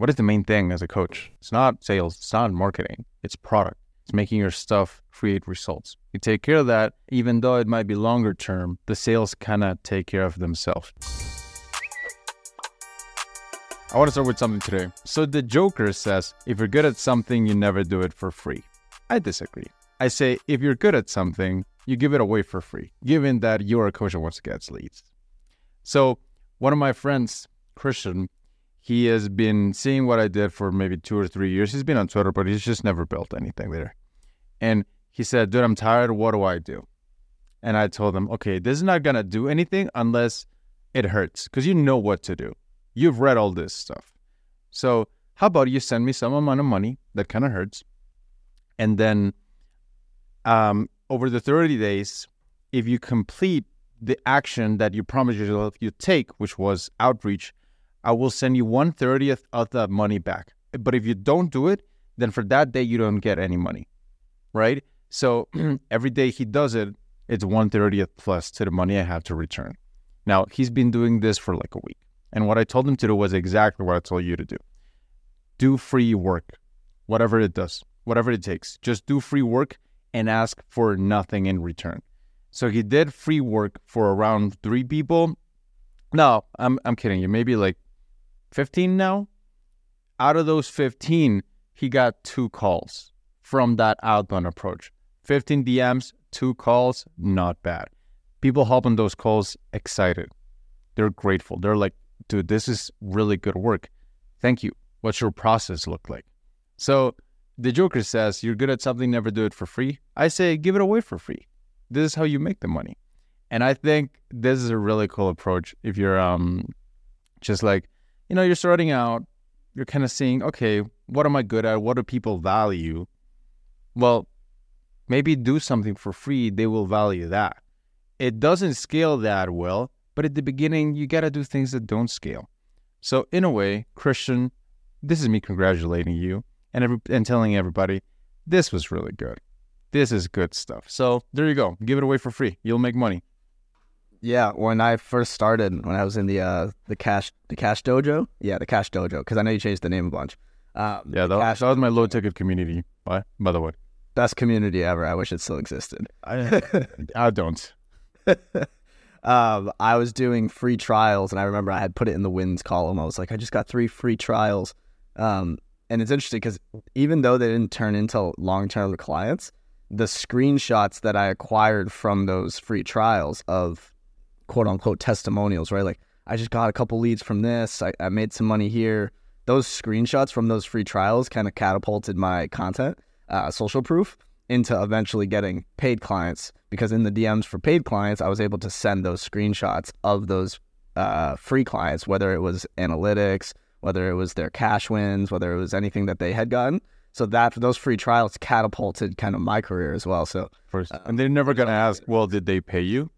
what is the main thing as a coach? It's not sales, it's not marketing, it's product. It's making your stuff create results. You take care of that, even though it might be longer term, the sales of take care of themselves. I want to start with something today. So the Joker says, if you're good at something, you never do it for free. I disagree. I say, if you're good at something, you give it away for free, given that you're a coach that wants to get leads. So one of my friends, Christian, he has been seeing what I did for maybe two or three years. He's been on Twitter, but he's just never built anything there. And he said, dude, I'm tired. What do I do? And I told him, okay, this is not going to do anything unless it hurts because you know what to do. You've read all this stuff. So, how about you send me some amount of money that kind of hurts? And then um, over the 30 days, if you complete the action that you promised yourself you take, which was outreach, I will send you one thirtieth of the money back. But if you don't do it, then for that day you don't get any money, right? So every day he does it, it's one thirtieth plus to the money I have to return. Now he's been doing this for like a week, and what I told him to do was exactly what I told you to do: do free work, whatever it does, whatever it takes. Just do free work and ask for nothing in return. So he did free work for around three people. No, I'm I'm kidding you. Maybe like 15 now. Out of those 15, he got two calls from that outbound approach. 15 DMs, two calls, not bad. People hop on those calls excited. They're grateful. They're like, dude, this is really good work. Thank you. What's your process look like? So the Joker says, you're good at something, never do it for free. I say, give it away for free. This is how you make the money. And I think this is a really cool approach if you're um just like, you know, you're starting out, you're kind of seeing, okay, what am I good at? What do people value? Well, maybe do something for free, they will value that. It doesn't scale that well, but at the beginning, you got to do things that don't scale. So, in a way, Christian, this is me congratulating you and, every, and telling everybody this was really good. This is good stuff. So, there you go. Give it away for free. You'll make money. Yeah, when I first started, when I was in the uh, the cash the cash dojo, yeah, the cash dojo, because I know you changed the name a bunch. Um, yeah, that, cash, that was my low ticket community. By by the way, best community ever. I wish it still existed. I I don't. um, I was doing free trials, and I remember I had put it in the wins column. I was like, I just got three free trials. Um, and it's interesting because even though they didn't turn into long term clients, the screenshots that I acquired from those free trials of quote unquote testimonials, right? Like, I just got a couple leads from this. I, I made some money here. Those screenshots from those free trials kind of catapulted my content, uh, social proof, into eventually getting paid clients. Because in the DMs for paid clients, I was able to send those screenshots of those uh, free clients, whether it was analytics, whether it was their cash wins, whether it was anything that they had gotten. So that those free trials catapulted kind of my career as well. So first, uh, and they're never gonna ask, well, did they pay you?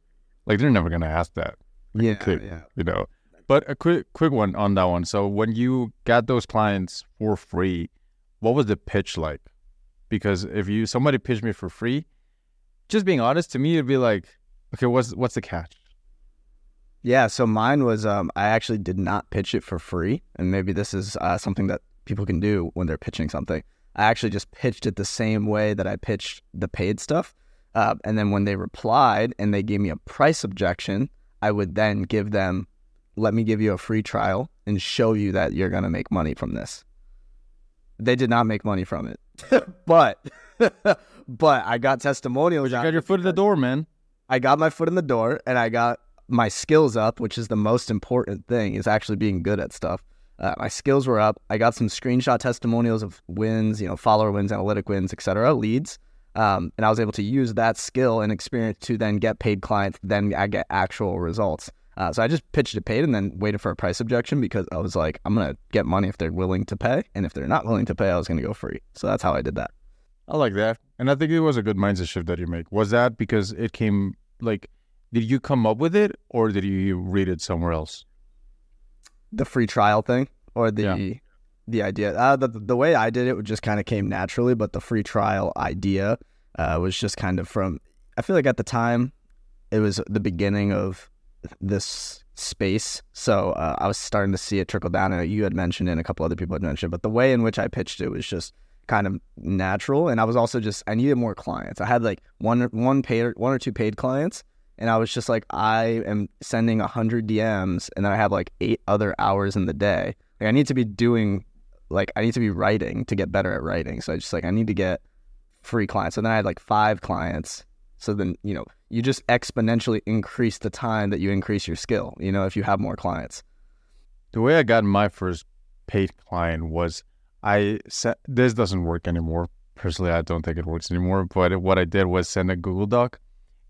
Like they're never gonna ask that. Yeah, yeah. You know. But a quick quick one on that one. So when you got those clients for free, what was the pitch like? Because if you somebody pitched me for free, just being honest to me, it'd be like, okay, what's what's the catch? Yeah, so mine was um, I actually did not pitch it for free, and maybe this is uh, something that people can do when they're pitching something. I actually just pitched it the same way that I pitched the paid stuff. Uh, and then when they replied and they gave me a price objection, I would then give them, let me give you a free trial and show you that you're going to make money from this. They did not make money from it, but but I got testimonials. You got your foot in the door, man. I got my foot in the door, and I got my skills up, which is the most important thing, is actually being good at stuff. Uh, my skills were up. I got some screenshot testimonials of wins, you know, follower wins, analytic wins, etc., leads. Um, and I was able to use that skill and experience to then get paid clients, then I get actual results. Uh, so I just pitched it paid and then waited for a price objection because I was like, I'm gonna get money if they're willing to pay, and if they're not willing to pay, I was gonna go free. So that's how I did that. I like that, and I think it was a good mindset shift that you make. Was that because it came like, did you come up with it or did you read it somewhere else? The free trial thing or the yeah the idea. Uh, the, the way I did it just kind of came naturally, but the free trial idea uh, was just kind of from, I feel like at the time, it was the beginning of this space. So uh, I was starting to see it trickle down. And you had mentioned it, and a couple other people had mentioned, but the way in which I pitched it was just kind of natural. And I was also just I needed more clients. I had like one one paid one or two paid clients, and I was just like I am sending hundred DMs, and then I have like eight other hours in the day. Like I need to be doing like I need to be writing to get better at writing. So I just like I need to get free clients. And then I had like five clients. So then, you know, you just exponentially increase the time that you increase your skill, you know, if you have more clients. The way I got my first paid client was I said, this doesn't work anymore. Personally, I don't think it works anymore. But what I did was send a Google Doc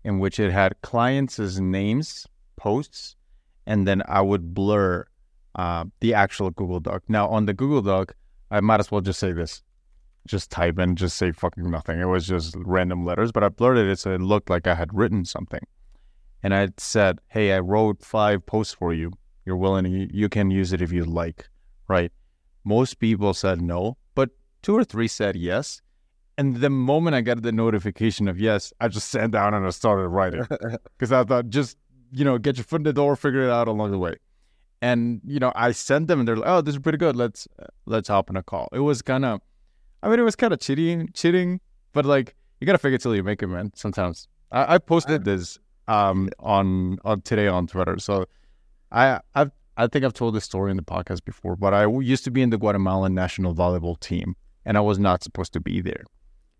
in which it had clients' names, posts, and then I would blur uh, the actual Google Doc. Now, on the Google Doc, I might as well just say this just type and just say fucking nothing. It was just random letters, but I blurted it so it looked like I had written something. And I said, Hey, I wrote five posts for you. You're willing, you, you can use it if you like, right? Most people said no, but two or three said yes. And the moment I got the notification of yes, I just sat down and I started writing because I thought, just, you know, get your foot in the door, figure it out along the way. And, you know, I sent them and they're like, oh, this is pretty good. Let's, let's hop on a call. It was kind of, I mean, it was kind of cheating, cheating, but like you gotta fake it till you make it, man. Sometimes I, I posted this um on on today on Twitter, so I I've I think I've told this story in the podcast before, but I used to be in the Guatemalan national volleyball team, and I was not supposed to be there.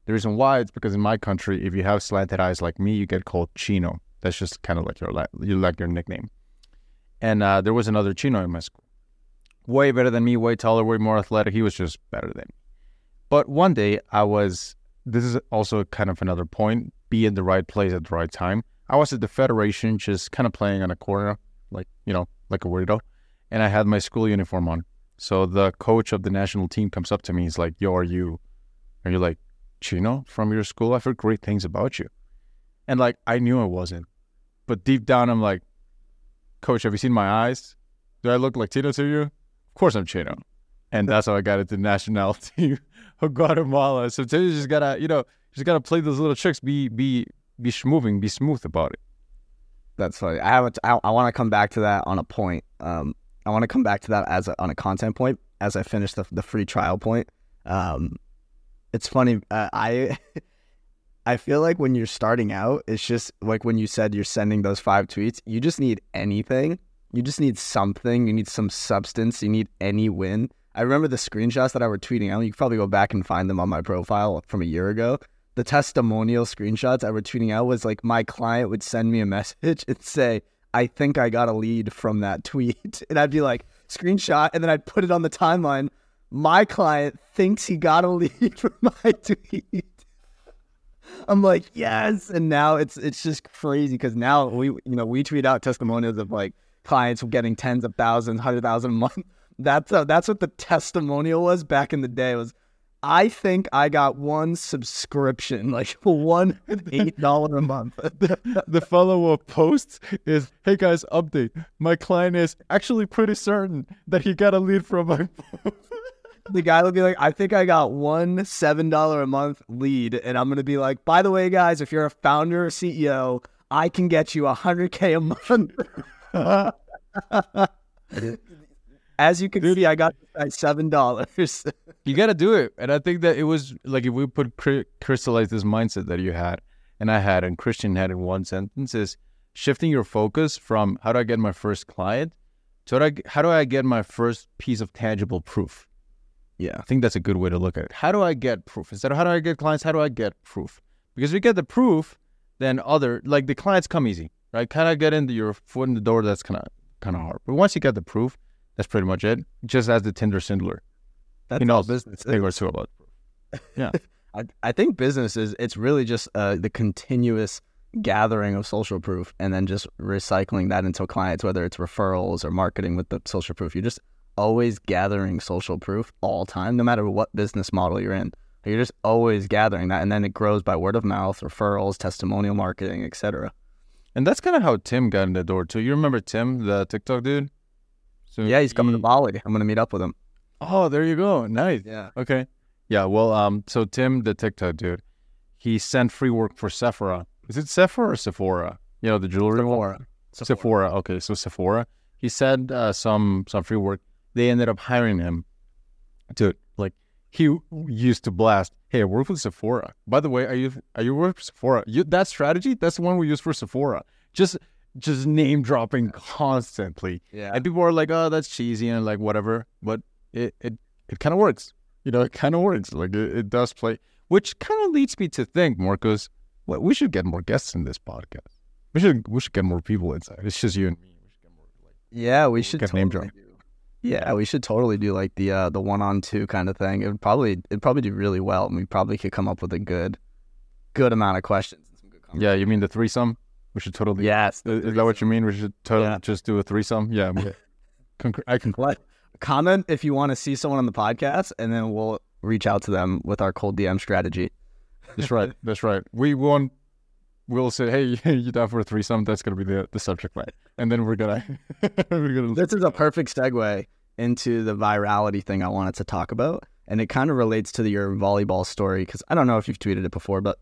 The reason why it's because in my country, if you have slanted eyes like me, you get called Chino. That's just kind of like your like your nickname. And uh, there was another Chino in my school, way better than me, way taller, way more athletic. He was just better than me. But one day I was, this is also kind of another point, be in the right place at the right time. I was at the Federation just kind of playing on a corner, like, you know, like a weirdo. And I had my school uniform on. So the coach of the national team comes up to me. He's like, Yo, are you, are you like Chino from your school? I've heard great things about you. And like, I knew I wasn't. But deep down, I'm like, Coach, have you seen my eyes? Do I look Chino to you? Of course I'm Chino and that's how I got into the national team of Guatemala. So you just gotta, you know, just gotta play those little tricks. Be be be smoothing, be smooth about it. That's funny. I have. A, I, I want to come back to that on a point. Um, I want to come back to that as a, on a content point as I finish the the free trial point. Um, it's funny. Uh, I. I feel like when you're starting out, it's just like when you said you're sending those five tweets, you just need anything. You just need something. You need some substance. You need any win I remember the screenshots that I were tweeting out. You can probably go back and find them on my profile from a year ago. The testimonial screenshots I were tweeting out was like my client would send me a message and say, I think I got a lead from that tweet. And I'd be like, screenshot. And then I'd put it on the timeline. My client thinks he got a lead from my tweet. I'm like, yes. And now it's it's just crazy because now we you know we tweet out testimonials of like clients getting tens of thousands, hundred thousand a month. That's uh, that's what the testimonial was back in the day. Was I think I got one subscription, like one eight dollar a month. the, the follow up post is, "Hey guys, update. My client is actually pretty certain that he got a lead from my." The guy will be like, "I think I got one seven dollar a month lead," and I'm gonna be like, "By the way, guys, if you're a founder or CEO, I can get you a hundred k a month." As you can Dude, see, I got seven dollars. you got to do it, and I think that it was like if we put crystallize this mindset that you had, and I had, and Christian had in one sentence is shifting your focus from how do I get my first client to how do I, how do I get my first piece of tangible proof. Yeah, I think that's a good way to look at it. How do I get proof instead of how do I get clients? How do I get proof? Because if you get the proof, then other like the clients come easy, right? Kind of get into your foot in the door. That's kind of kind of hard. But once you get the proof, that's pretty much it. Just as the Tinder swindler. That's he knows business. Thing or two about. Yeah, I, I think business is it's really just uh, the continuous gathering of social proof and then just recycling that into clients, whether it's referrals or marketing with the social proof. You're just always gathering social proof all time, no matter what business model you're in. You're just always gathering that, and then it grows by word of mouth, referrals, testimonial marketing, etc. And that's kind of how Tim got in the door too. You remember Tim, the TikTok dude? So yeah, he's coming to Bali. I'm gonna meet up with him. Oh, there you go. Nice. Yeah. Okay. Yeah. Well, um, so Tim, the TikTok dude, he sent free work for Sephora. Is it Sephora or Sephora? You know, the jewelry Sephora. Sephora. Okay, so Sephora. He said uh, some some free work. They ended up hiring him. Dude, like he used to blast. Hey, I work with Sephora. By the way, are you are you work for Sephora? You, that strategy, that's the one we use for Sephora. Just just name dropping constantly. Yeah. And people are like, oh, that's cheesy and like whatever. But it it, it kind of works. You know, it kind of works. Like it, it does play, which kind of leads me to think, Marcos, well, we should get more guests in this podcast. We should we should get more people inside. It's just you and me. We should get more like Yeah, we should get totally name drop. do. Yeah, we should totally do like the uh the one on two kind of thing. It would probably it'd probably do really well, and we probably could come up with a good good amount of questions and some good Yeah, you mean the threesome? We should totally. Yes. Is, is that what you mean? We should totally Yeah. just do a threesome? Yeah. Concur- I can. What? Comment if you want to see someone on the podcast, and then we'll reach out to them with our cold DM strategy. That's right. That's right. We won't. We'll say, hey, you down for a threesome? That's gonna be the the subject line, and then we're gonna we're gonna. This is a perfect segue into the virality thing I wanted to talk about. And it kind of relates to your volleyball story because I don't know if you've tweeted it before, but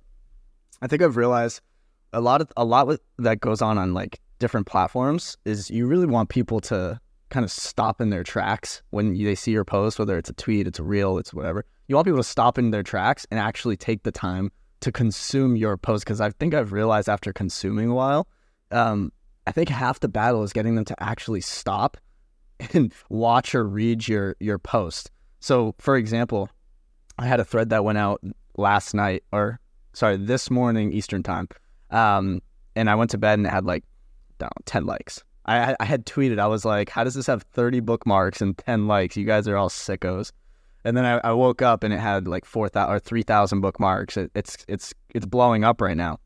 I think I've realized a lot of a lot with, that goes on on like different platforms is you really want people to kind of stop in their tracks when you, they see your post, whether it's a tweet, it's a reel, it's whatever. You want people to stop in their tracks and actually take the time to consume your post because I think I've realized after consuming a while, um, I think half the battle is getting them to actually stop and watch or read your your post. So, for example, I had a thread that went out last night, or sorry, this morning Eastern time, um, and I went to bed and it had like, know, ten likes. I I had tweeted, I was like, "How does this have thirty bookmarks and ten likes? You guys are all sickos." And then I, I woke up and it had like four thousand or three thousand bookmarks. It, it's it's it's blowing up right now.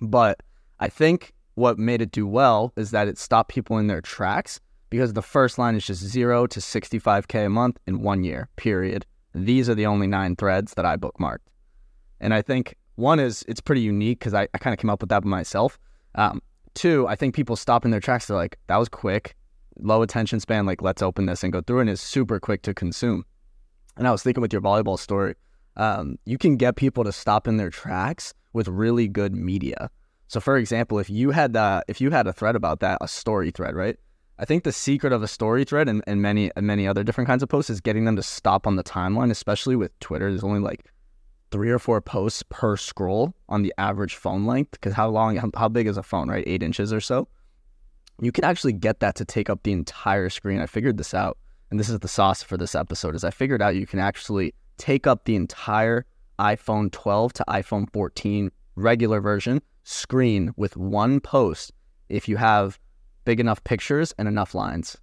But I think what made it do well is that it stopped people in their tracks because the first line is just zero to 65K a month in one year, period. These are the only nine threads that I bookmarked. And I think one is it's pretty unique because I, I kind of came up with that by myself. Um, two, I think people stop in their tracks. They're like, that was quick, low attention span. Like, let's open this and go through. And it's super quick to consume. And I was thinking with your volleyball story, um, you can get people to stop in their tracks with really good media. So, for example, if you had uh, if you had a thread about that, a story thread, right? I think the secret of a story thread and, and many and many other different kinds of posts is getting them to stop on the timeline, especially with Twitter. There's only like three or four posts per scroll on the average phone length. Because how long, how big is a phone, right? Eight inches or so. You can actually get that to take up the entire screen. I figured this out, and this is the sauce for this episode. Is I figured out you can actually take up the entire iPhone 12 to iPhone 14 regular version screen with one post if you have big enough pictures and enough lines.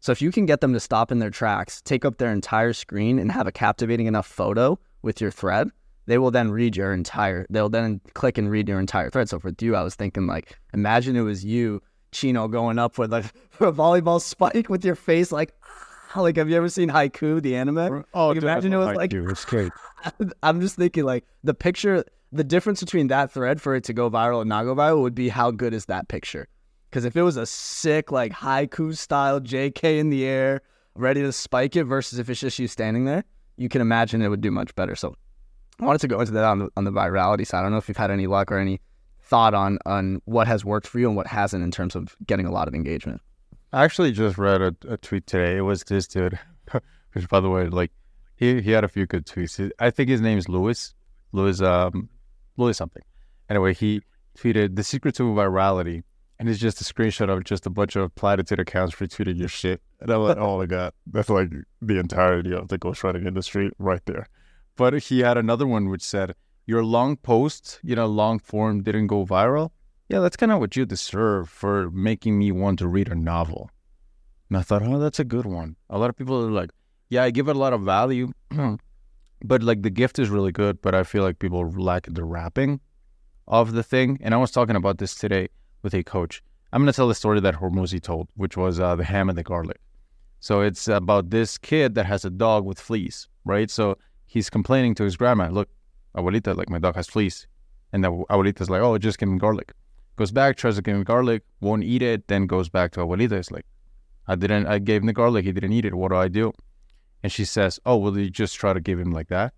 So if you can get them to stop in their tracks, take up their entire screen and have a captivating enough photo with your thread, they will then read your entire they'll then click and read your entire thread. So for you, I was thinking like imagine it was you, Chino, going up with like a volleyball spike with your face like like have you ever seen Haikyu, the anime? Oh, Like, imagine it was like it's great. I'm just thinking like the picture, the difference between that thread for it to go viral and not go viral would be how good is that picture? Because if it was a sick like Haikyu style JK in the air, ready to spike it, versus if it's just you standing there, you can imagine it would do much better. So I wanted to go into that on the on the virality side. I don't know if you've had any luck or any thought on on what has worked for you and what hasn't in terms of getting a lot of engagement. I actually just read a, a tweet today. It was this dude, which by the way, like he he had a few good tweets. I think his name is Louis, Louis um Louis something. Anyway, he tweeted the secret to virality, and it's just a screenshot of just a bunch of platitude accounts retweeting your shit. And I'm like, oh my god, that's like the entirety of the ghostwriting industry right there. But he had another one which said, "Your long post, you know, long form didn't go viral." Yeah, that's kind of what you deserve for making me want to read a novel. And I thought, oh, that's a good one. A lot of people are like, yeah, I give it a lot of value, but like the gift is really good, but I feel like people lack the wrapping of the thing. And I was talking about this today with a coach. I'm going to tell the story that Hormozi told, which was uh, the ham and the garlic. So it's about this kid that has a dog with fleas, right? So he's complaining to his grandma, look, abuelita, like my dog has fleas. And the abuelita's like, oh, just give him garlic. Goes back, tries to give him garlic, won't eat it, then goes back to abuelita. It's like, I didn't, I gave him the garlic, he didn't eat it. What do I do? And she says, oh, well, you just try to give him like that?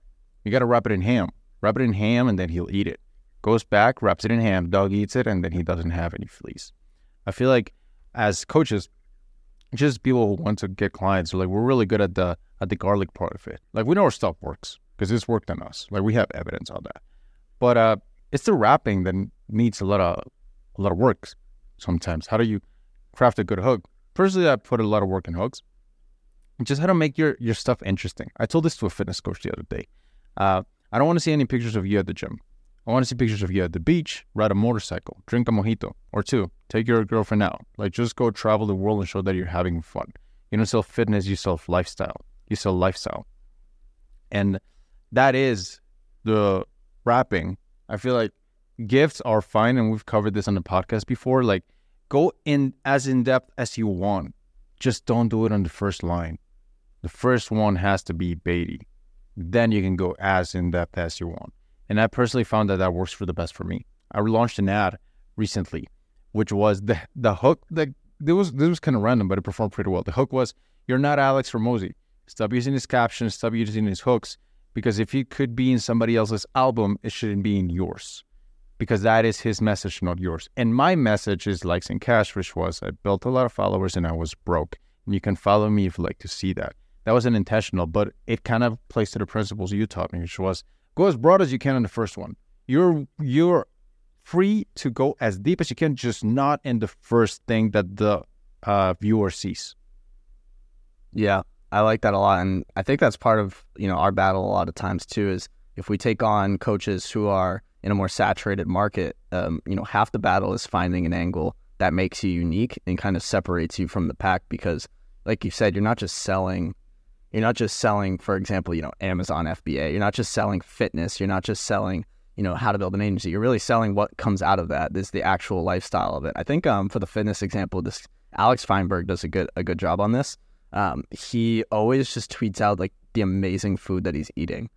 You got to wrap it in ham. Wrap it in ham and then he'll eat it. Goes back, wraps it in ham, dog eats it, and then he doesn't have any fleas. I feel like as coaches, just people who want to get clients, like we're really good at the at the garlic part of it. Like we know our stuff works because it's worked on us. Like we have evidence on that. But uh, it's the wrapping that needs a lot of a lot of work sometimes. How do you craft a good hook? Personally, I put a lot of work in hooks. Just how to make your your stuff interesting. I told this to a fitness coach the other day. Uh, I don't want to see any pictures of you at the gym. I want to see pictures of you at the beach, ride a motorcycle, drink a mojito or two, take your girlfriend out. Like just go travel the world and show that you're having fun. You don't sell fitness, you sell lifestyle. You sell lifestyle. And that is the wrapping. I feel like gifts are fine and we've covered this on the podcast before. Like go in as in depth as you want. Just don't do it on the first line. The first one has to be baity. Then you can go as in depth as you want. And I personally found that that works for the best for me. I launched an ad recently, which was the the hook. That this was this was kind of random, but it performed pretty well. The hook was, "You're not Alex Hormozi. Stop using his captions. Stop using his hooks. Because if he could be in somebody else's album, it shouldn't be in yours. Because that is his message, not yours. And my message is like St. Cash, which was I built a lot of followers and I was broke. And you can follow me if you like to see that. That wasn't intentional, but it kind of plays to the principles you taught me, which was Go as broad as you can on the first one. You're you're free to go as deep as you can, just not in the first thing that the uh, viewer sees. Yeah, I like that a lot, and I think that's part of you know our battle a lot of times too. Is if we take on coaches who are in a more saturated market, um, you know, half the battle is finding an angle that makes you unique and kind of separates you from the pack. Because, like you said, you're not just selling you're not just selling, for example, you know, Amazon FBA. You're not just selling fitness. You're not just selling, you know, how to build an agency. You're really selling what comes out of that. This the actual lifestyle of it. I think um, for the fitness example, this Alex Feinberg does a good a good job on this. Um, he always just tweets out like the amazing food that he's eating.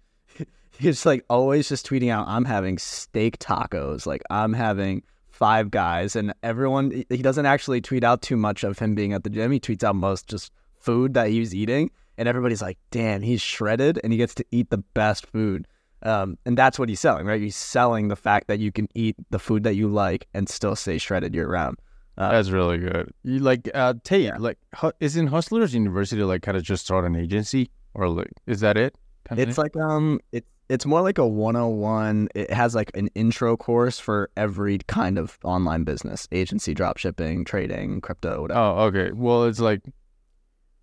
he's like always just tweeting out, "I'm having steak tacos." Like I'm having Five Guys, and everyone. He doesn't actually tweet out too much of him being at the gym. He tweets out most just food that he's eating and everybody's like, "Damn, he's shredded, and he gets to eat the best food." Um, and that's what he's selling, right? He's selling the fact that you can eat the food that you like and still stay shredded year round. Uh, that's really good. You like uh, Tate, yeah. like is in Hustlers University like kind of just start an agency or like is that it? Kind it's like um, it's it's more like a 101. It has like an intro course for every kind of online business, agency, drop shipping, trading, crypto, whatever. Oh, okay. Well, it's like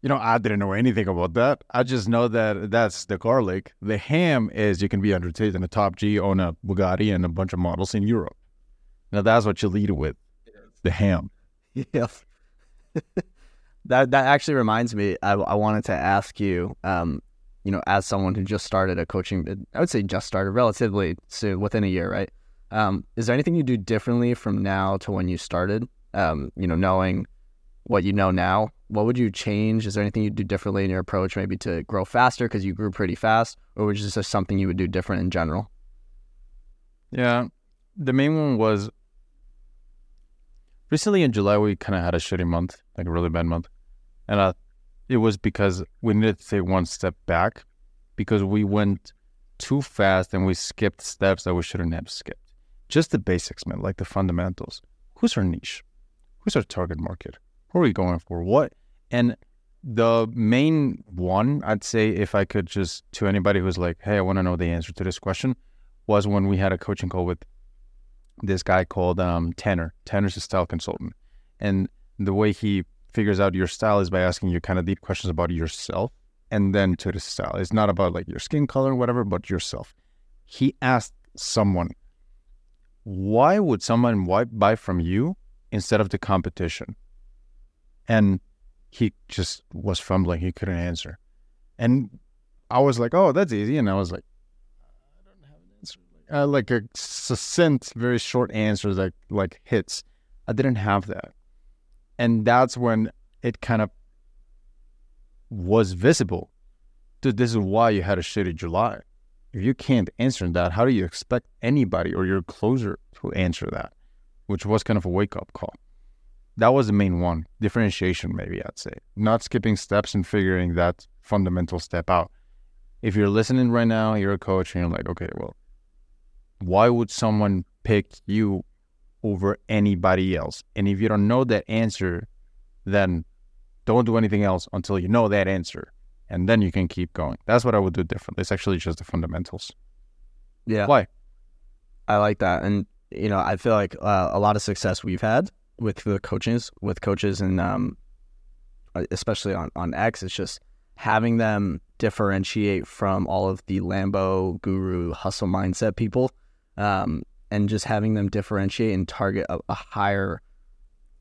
you know, I didn't know anything about that. I just know that that's the garlic. The ham is you can be undertaken in a top G, on a Bugatti and a bunch of models in Europe. Now that's what you lead with, the ham. Yeah. that that actually reminds me. I, I wanted to ask you, um, you know, as someone who just started a coaching, I would say just started relatively soon, within a year, right? Um, is there anything you do differently from now to when you started? Um, you know, knowing what you know now, what would you change? Is there anything you'd do differently in your approach, maybe to grow faster because you grew pretty fast, or was this just something you would do different in general? Yeah, the main one was recently in July we kind of had a shitty month, like a really bad month, and uh, it was because we needed to take one step back because we went too fast and we skipped steps that we shouldn't have skipped. Just the basics, man, like the fundamentals. Who's our niche? Who's our target market? Who are we going for? What? And the main one, I'd say, if I could just to anybody who's like, hey, I want to know the answer to this question, was when we had a coaching call with this guy called um, Tanner. Tanner's a style consultant. And the way he figures out your style is by asking you kind of deep questions about yourself and then to the style. It's not about like your skin color or whatever, but yourself. He asked someone, why would someone buy from you instead of the competition? and he just was fumbling. He couldn't answer, and I was like, "Oh, that's easy," and I was like, "I don't have an answer." Uh, like a succinct, very short answer that like hits. I didn't have that, and that's when it kind of was visible. Dude, this is why you had a shitty July. If you can't answer that, how do you expect anybody or your closer to answer that? Which was kind of a wake up call that was the main one differentiation maybe i'd say not skipping steps and figuring that fundamental step out if you're listening right now you're a coach and you're like okay well why would someone pick you over anybody else. And if you don't know that answer, then don't do anything else until you know that answer. And then you can keep going. That's what I would do differently. It's actually just the fundamentals. Yeah. Why? I like that, and you know, I feel like uh, a lot of success we've had with the coaches, with coaches, and um, uh, especially on on X, is just having them differentiate from all of the Lambo guru hustle mindset people, um, and just having them differentiate and target a, a higher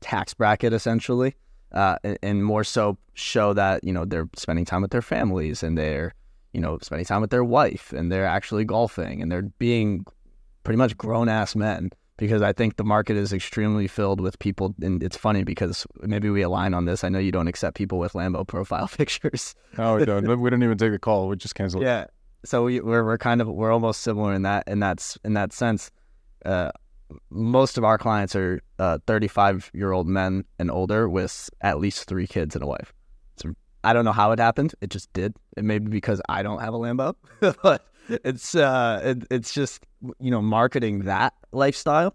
tax bracket essentially, uh, and, and more so show that you know they're spending time with their families and they're you know spending time with their wife and they're actually golfing and they're being pretty much grown ass men because I think the market is extremely filled with people. And it's funny because maybe we align on this. I know you don't accept people with Lambo profile pictures. No, we don't. we didn't even take the call. We just canceled. Yeah. So we, we're we're kind of we're almost similar in that in that in that sense. Uh, most of our clients are uh, 35 year old men and older with at least three kids and a wife. So I don't know how it happened. It just did. It may be because I don't have a Lambo, but it's uh, it, it's just you know marketing that lifestyle.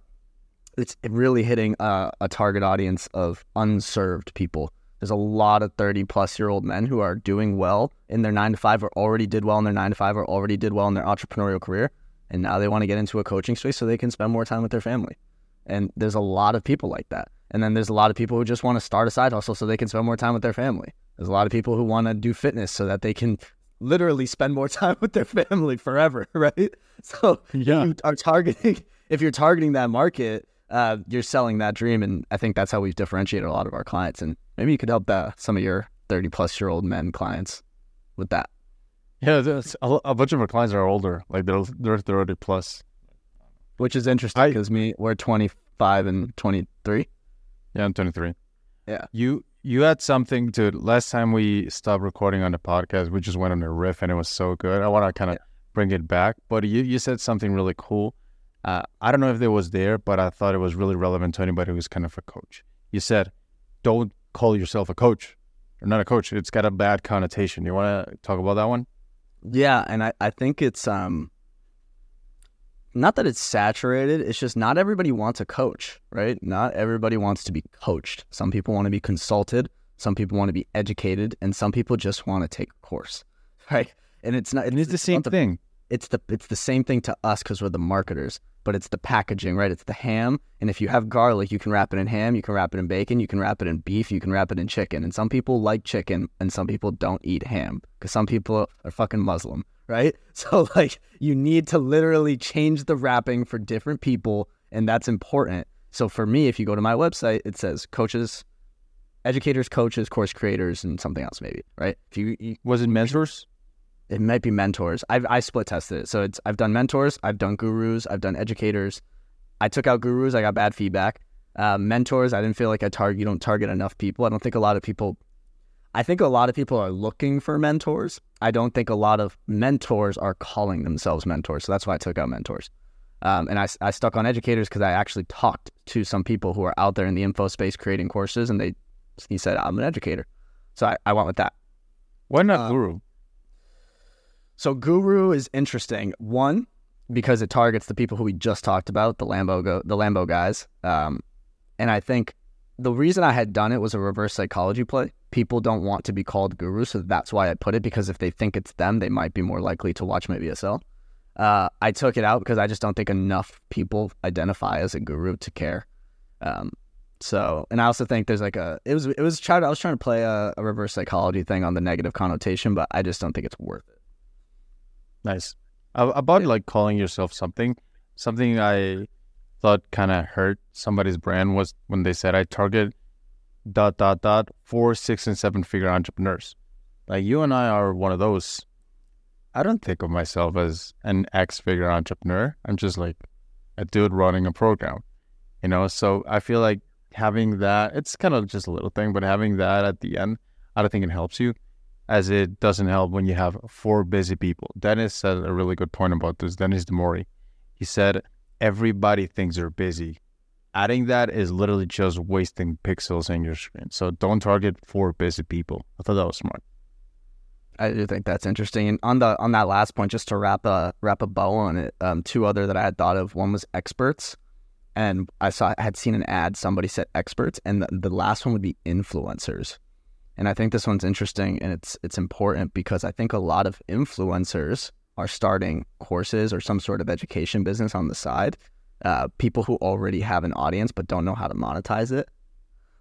It's really hitting a, a target audience of unserved people. There's a lot of 30 plus year old men who are doing well in their nine to five, or already did well in their nine to five, or already did well in their entrepreneurial career, and now they want to get into a coaching space so they can spend more time with their family. And there's a lot of people like that. And then there's a lot of people who just want to start a side hustle so they can spend more time with their family. There's a lot of people who want to do fitness so that they can literally spend more time with their family forever, right? So Yeah. you are targeting if you're targeting that market, uh, you're selling that dream, and I think that's how we've differentiated a lot of our clients. And maybe you could help uh, some of your 30 plus year old men clients with that. Yeah, there's a, a bunch of our clients are older. Like they're they're 30 plus. Which is interesting because me, we're 25 and 23. Yeah, I'm 23. Yeah. You you had something to last time we stopped recording on the podcast, we just went on a riff and it was so good. I want to kind of bring it back, but you you said something really cool. Uh, I don't know if it was there, but I thought it was really relevant to anybody who's kind of a coach. You said, "Don't call yourself a coach. You're not a coach. It's got a bad connotation." You want to talk about that one? Yeah, and I, I think it's um not that it's saturated, it's just not everybody wants a coach, right? Not everybody wants to be coached. Some people want to be consulted, some people want to be educated, and some people just want to take a course. Right? And it's not It is the it's same the- thing. it's the it's the same thing to us because we're the marketers, but it's the packaging, right? It's the ham, and if you have garlic, you can wrap it in ham, you can wrap it in bacon, you can wrap it in beef, you can wrap it in chicken. And some people like chicken, and some people don't eat ham because some people are fucking Muslim, right? So like you need to literally change the wrapping for different people, and that's important. So for me, if you go to my website, it says coaches, educators, coaches, course creators, and something else maybe, right? If you, you Was it mentors? It might be mentors. I've I split tested it. So it's I've done mentors, I've done gurus, I've done educators. I took out gurus, I got bad feedback. Uh, mentors, I didn't feel like I target. You don't target enough people. I don't think a lot of people. I think a lot of people are looking for mentors. I don't think a lot of mentors are calling themselves mentors. So that's why I took out mentors. Um, and I, I stuck on educators because I actually talked to some people who are out there in the info space creating courses, and they he said I'm an educator. So I, I went with that. Why not Uh, guru? So Guru is interesting. One, because it targets the people who we just talked about, the Lambo go, the Lambo guys. Um, and I think the reason I had done it was a reverse psychology play. People don't want to be called guru, so that's why I put it. Because if they think it's them, they might be more likely to watch my VSL. Uh, I took it out because I just don't think enough people identify as a guru to care. Um, so, and I also think there's like a it was it was trying I was trying to play a, a reverse psychology thing on the negative connotation, but I just don't think it's worth it. Nice. About like calling yourself something, something I thought kind of hurt somebody's brand was when they said I target dot dot dot four, six, and seven figure entrepreneurs. Like you and I are one of those. I don't think of myself as an X figure entrepreneur. I'm just like a dude running a program, you know. So I feel like having that, it's kind of just a little thing, but having that at the end, I don't think it helps you as it doesn't help when you have four busy people. Dennis said a really good point about this. Dennis Demori, he said everybody thinks they're busy. Adding that is literally just wasting pixels in your screen. So don't target four busy people. I thought that was smart. I do think that's interesting. And on the on that last point, just to wrap a wrap a bow on it, um, two other that I had thought of. One was experts, and I saw I had seen an ad. Somebody said experts, and the, the last one would be influencers. And I think this one's interesting and it's it's important because I think a lot of influencers are starting courses or some sort of education business on the side. Uh, people who already have an audience but don't know how to monetize it.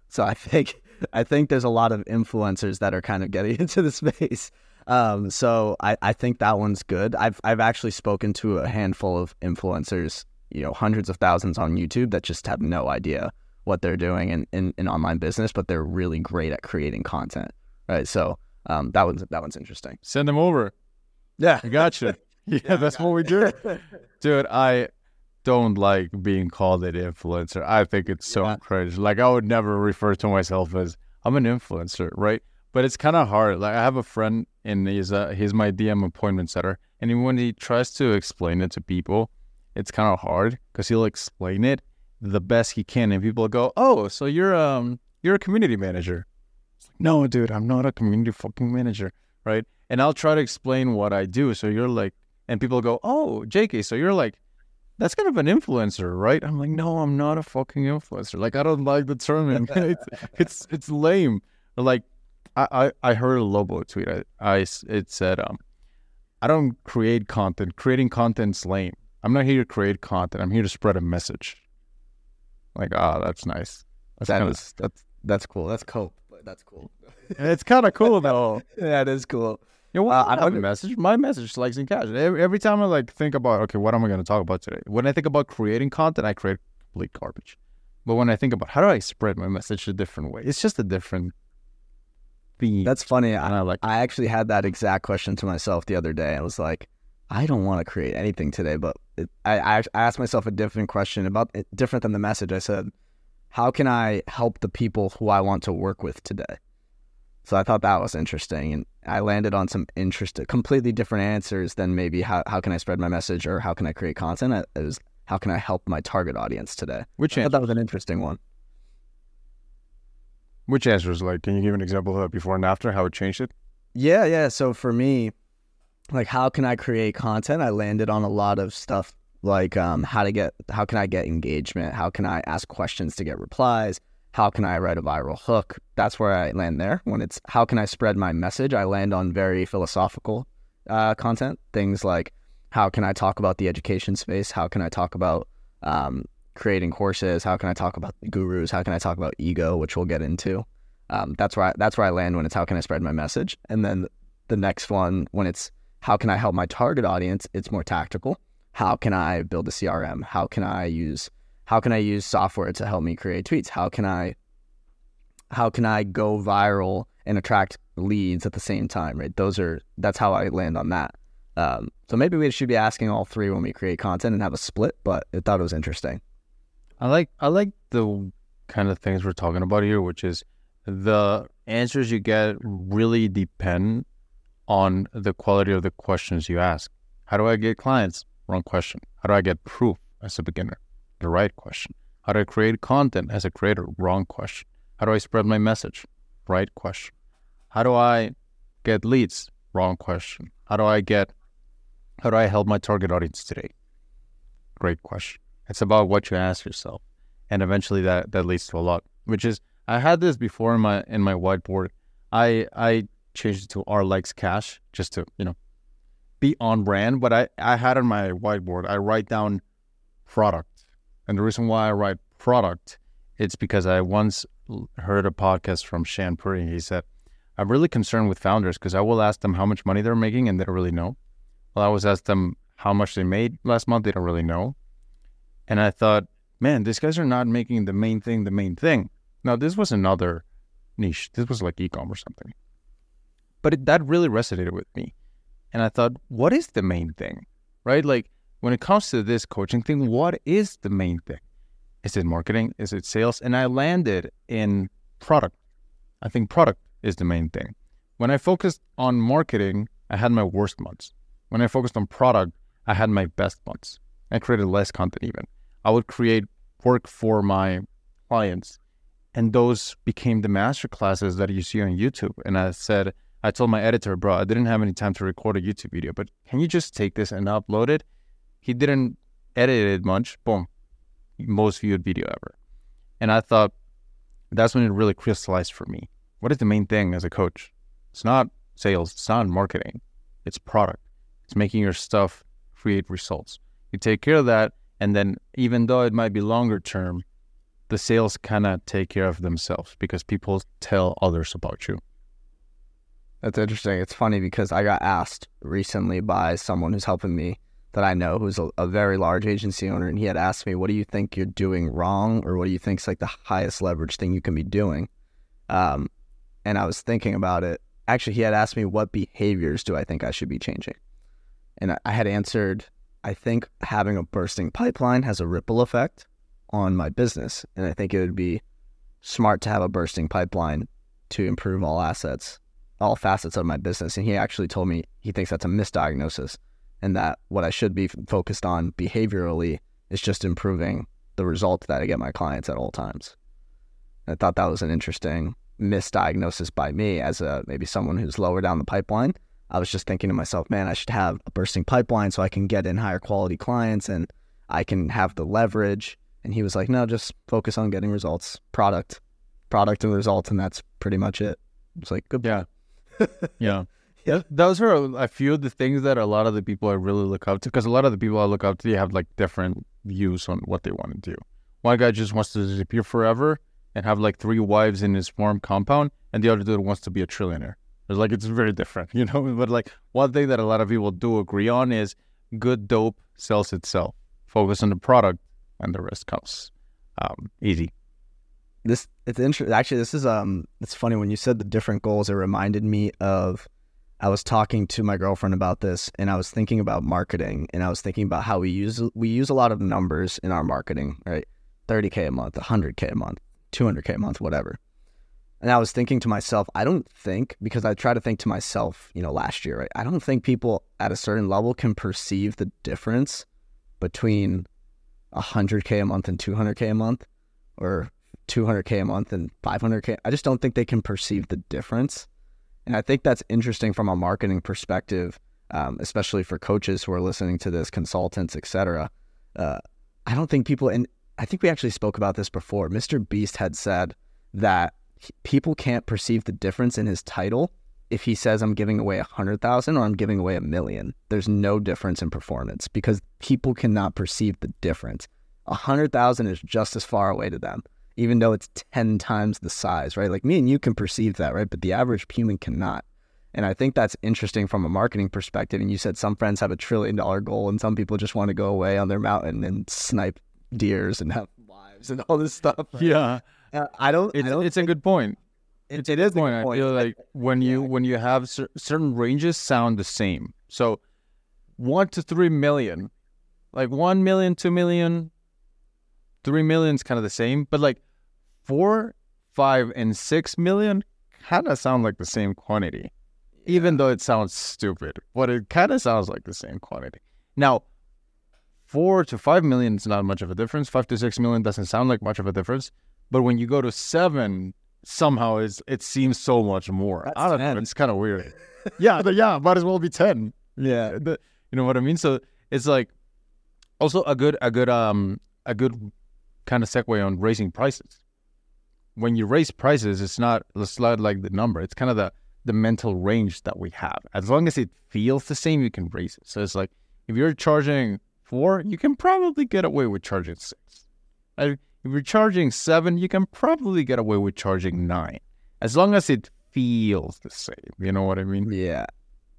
So I think I think there's a lot of influencers that are kind of getting into the space. Um, so I, I think that one's good. I've I've actually spoken to a handful of influencers, you know, hundreds of thousands on YouTube that just have no idea what they're doing in, in, in online business, but they're really great at creating content. Right. So um, that one's that one's interesting. Send them over. Yeah. I got you. Yeah, Yeah, I that's got what we do. Dude, I don't like being called an influencer. I think it's so Yeah. cringe. Like I would never refer to myself as I'm an influencer, right? But it's kind of hard. Like I have a friend and he's uh, he's my DM appointment setter, and when he tries to explain it to people, it's kind of hard because he'll explain it the best he can, and people go, "Oh, so you're um you're a community manager?" Like, no, dude, I'm not a community fucking manager, right? And I'll try to explain what I do. So you're like, and people go, "Oh, JK, so you're like." That's kind of an influencer, right? I'm like, no, I'm not a fucking influencer. Like, I don't like the term. it's, it's it's lame. Like, I, I, heard a Lobo tweet. I, I it said, um, I don't create content. Creating content's lame. I'm not here to create content. I'm here to spread a message. Like, ah, that's nice. That's That kind of is that's that's cool. That's cool. That's cool. it's kind of cool though. that is cool. You know, Uh, I I a message. My message, like in cash. Every, every time I like think about, okay, what am I going to talk about today? When I think about creating content, I create complete garbage. But when I think about how do I spread my message a different way, it's just a different theme. That's funny. I, and I like. I actually had that exact question to myself the other day. I was like, I don't want to create anything today, but it, I, I asked myself a different question about it, different than the message. I said, how can I help the people who I want to work with today? So I thought that was interesting, and I landed on some interesting, completely different answers than maybe how how can I spread my message or how can I create content. It was how can I help my target audience today. Which I thought answer? that was an interesting one. Which answer answers? Like, can you give an example of that before and after? How it changed it? Yeah, yeah. So for me, like how can I create content? I landed on a lot of stuff like um, how to get how can I get engagement? How can I ask questions to get replies? How can I write a viral hook? That's where I land there. When it's how can I spread my message? I land on very philosophical uh, content. Things like how can I talk about the education space? How can I talk about um, creating courses? How can I talk about gurus? How can I talk about ego, which we'll get into? Um, that's where I, that's where I land when it's how can I spread my message, and then the next one when it's how can I help my target audience, it's more tactical. How can I build a CRM? How can I use how can I use software to help me create tweets? How can I how can I go viral and attract leads at the same time? Right, those are that's how I land on that. Um, so maybe we should be asking all three when we create content and have a split. But I thought it was interesting. I like I like the kind of things we're talking about here, which is the answers you get really depend on the quality of the questions you ask. How do I get clients? Wrong question. How do I get proof as a beginner? The right question. How do I create content as a creator? Wrong question. How do I spread my message? Right question. How do I get leads? Wrong question. How do I get how do I help my target audience today? Great question. It's about what you ask yourself. And eventually that, that leads to a lot. Which is I had this before in my in my whiteboard. I I changed it to R likes cash just to, you know, be on brand. But I, I had on my whiteboard, I write down product. And the reason why I write product, it's because I once heard a podcast from Shaan Puri. He said, I'm really concerned with founders because I will ask them how much money they're making and they don't really know. Well, I always ask them how much they made last month. They don't really know. And I thought, man, these guys are not making the main thing the main thing. Now, this was another niche. This was like ecom or something. But it, that really resonated with me. And I thought, what is the main thing? Right? Like when it comes to this coaching thing, what is the main thing? Is it marketing? Is it sales? And I landed in product. I think product is the main thing. When I focused on marketing, I had my worst months. When I focused on product, I had my best months. I created less content even. I would create work for my clients. And those became the master classes that you see on YouTube. And I said, I told my editor, bro, I didn't have any time to record a YouTube video, but can you just take this and upload it? He didn't edit it much. Boom. most viewed video ever. And I thought that's when it really crystallized for me. What is the main thing as a coach? It's not sales, it's not marketing, it's product. It's making your stuff create results. You take care of that, and then even though it might be longer term, the sales of take care of themselves because people tell others about you. That's interesting. It's funny because I got asked recently by someone who's helping me that I know who's a, a, very large agency owner, and he had asked me, "What do you think you're doing wrong, or what do you think is like the highest leverage thing you can be doing?" Um, and I was thinking about it. Actually, he had asked me, "What behaviors do I think I should be changing?" And I, I had answered, "I think having a bursting pipeline has a ripple effect on my business, and I think it would be smart to have a bursting pipeline to improve all assets, all facets of my business." And he actually told me he thinks that's a misdiagnosis and that what I should be focused on behaviorally is just improving the results that I get my clients at all times. I thought that was an interesting misdiagnosis by me as a maybe someone who's lower down the pipeline. I was just thinking to myself, man, I should have a bursting pipeline so I can get in higher quality clients and I can have the leverage. And he was like, no, just focus on getting results, product, product and results, and that's pretty much it. It's like good. Yeah, yeah. Yeah, those are a few of the things that a lot of the people I really look up to. Because a lot of the people I look up to, they have like different views on what they want to do. One guy just wants to disappear forever and have like three wives in his farm compound, and the other dude wants to be a trillionaire. It's like it's very different, you know. But like one thing that a lot of people do agree on is good dope sells itself. Focus on the product, and the rest comes um, easy. This it's interesting. Actually, this is um, it's funny when you said the different goals. It reminded me of I was talking to my girlfriend about this and I was thinking about marketing and I was thinking about how we use we use a lot of numbers in our marketing, right? 30k a month, 100k a month, 200k a month, whatever. And I was thinking to myself, I don't think because I try to think to myself, you know, last year, right? I don't think people at a certain level can perceive the difference between 100k a month and 200k a month or 200k a month and 500k. I just don't think they can perceive the difference and I think that's interesting from a marketing perspective, um, especially for coaches who are listening to this, consultants, etc. Uh, I don't think people, and I think we actually spoke about this before. Mr. Beast had said that people can't perceive the difference in his title if he says I'm giving away a hundred thousand or I'm giving away a million. There's no difference in performance because people cannot perceive the difference. A hundred thousand is just as far away to them even though it's 10 times the size, right? Like me and you can perceive that, right? But the average human cannot. And I think that's interesting from a marketing perspective. And you said some friends have a trillion dollar goal and some people just want to go away on their mountain and snipe deers and have wives and all this stuff. Right? Yeah. Uh, I don't, it's, I don't it's a good point. It, it is a point. point. I feel like when you yeah. when you have cer- certain ranges sound the same. So one to three million, like one million, two million, three million is kind of the same, but like four, five, and six million kind of sound like the same quantity, yeah. even though it sounds stupid, but it kind of sounds like the same quantity. Now, four to five million is not much of a difference. Five to six million doesn't sound like much of a difference, but when you go to seven, somehow it's, it seems so much more. That's I don't 10. know. It's kind of weird. yeah, the, yeah, might as well be ten. Yeah, the, you know what I mean. So it's like also a good a good um a good kind of segue on raising prices when you raise prices, it's not it's not like the number. It's kind of the the mental range that we have. As long as it feels the same, you can raise it. So it's like if you're charging four, you can probably get away with charging six. If you're charging seven, you can probably get away with charging nine, as long as it feels the same. You know what I mean? Yeah.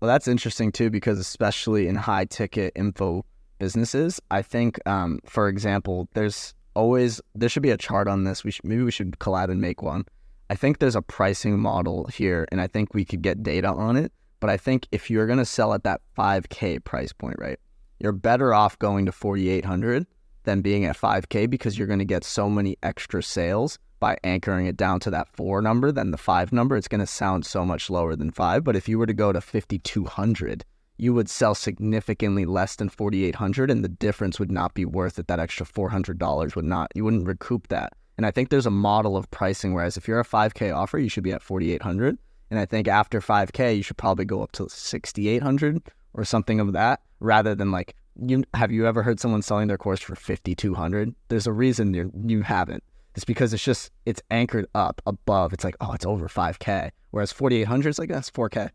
Well, that's interesting too, because especially in high ticket info businesses, I think, um, for example, there's always there should be a chart on this. We should, maybe we should collab and make one. I think there's a pricing model here, and I think we could get data on it. But I think if you're gonna sell at that 5K price point, right, you're better off going to 4,800 than being at 5K because you're gonna get so many extra sales by anchoring it down to that four number than the five number. It's gonna sound so much lower than five. But if you were to go to 5,200 you would sell significantly less than 4800 and the difference would not be worth it. That extra $400 would not you wouldn't recoup that. And i think there's a model of pricing whereas if you're a 5k offer you should be at 4800 and i think after 5k you should probably go up to 6800 or something of that rather than like you have you ever heard someone selling their course for 5200 there's a reason you you haven't. It's because it's just it's anchored up above. It's like oh it's over 5k whereas 4800 is like that's 4k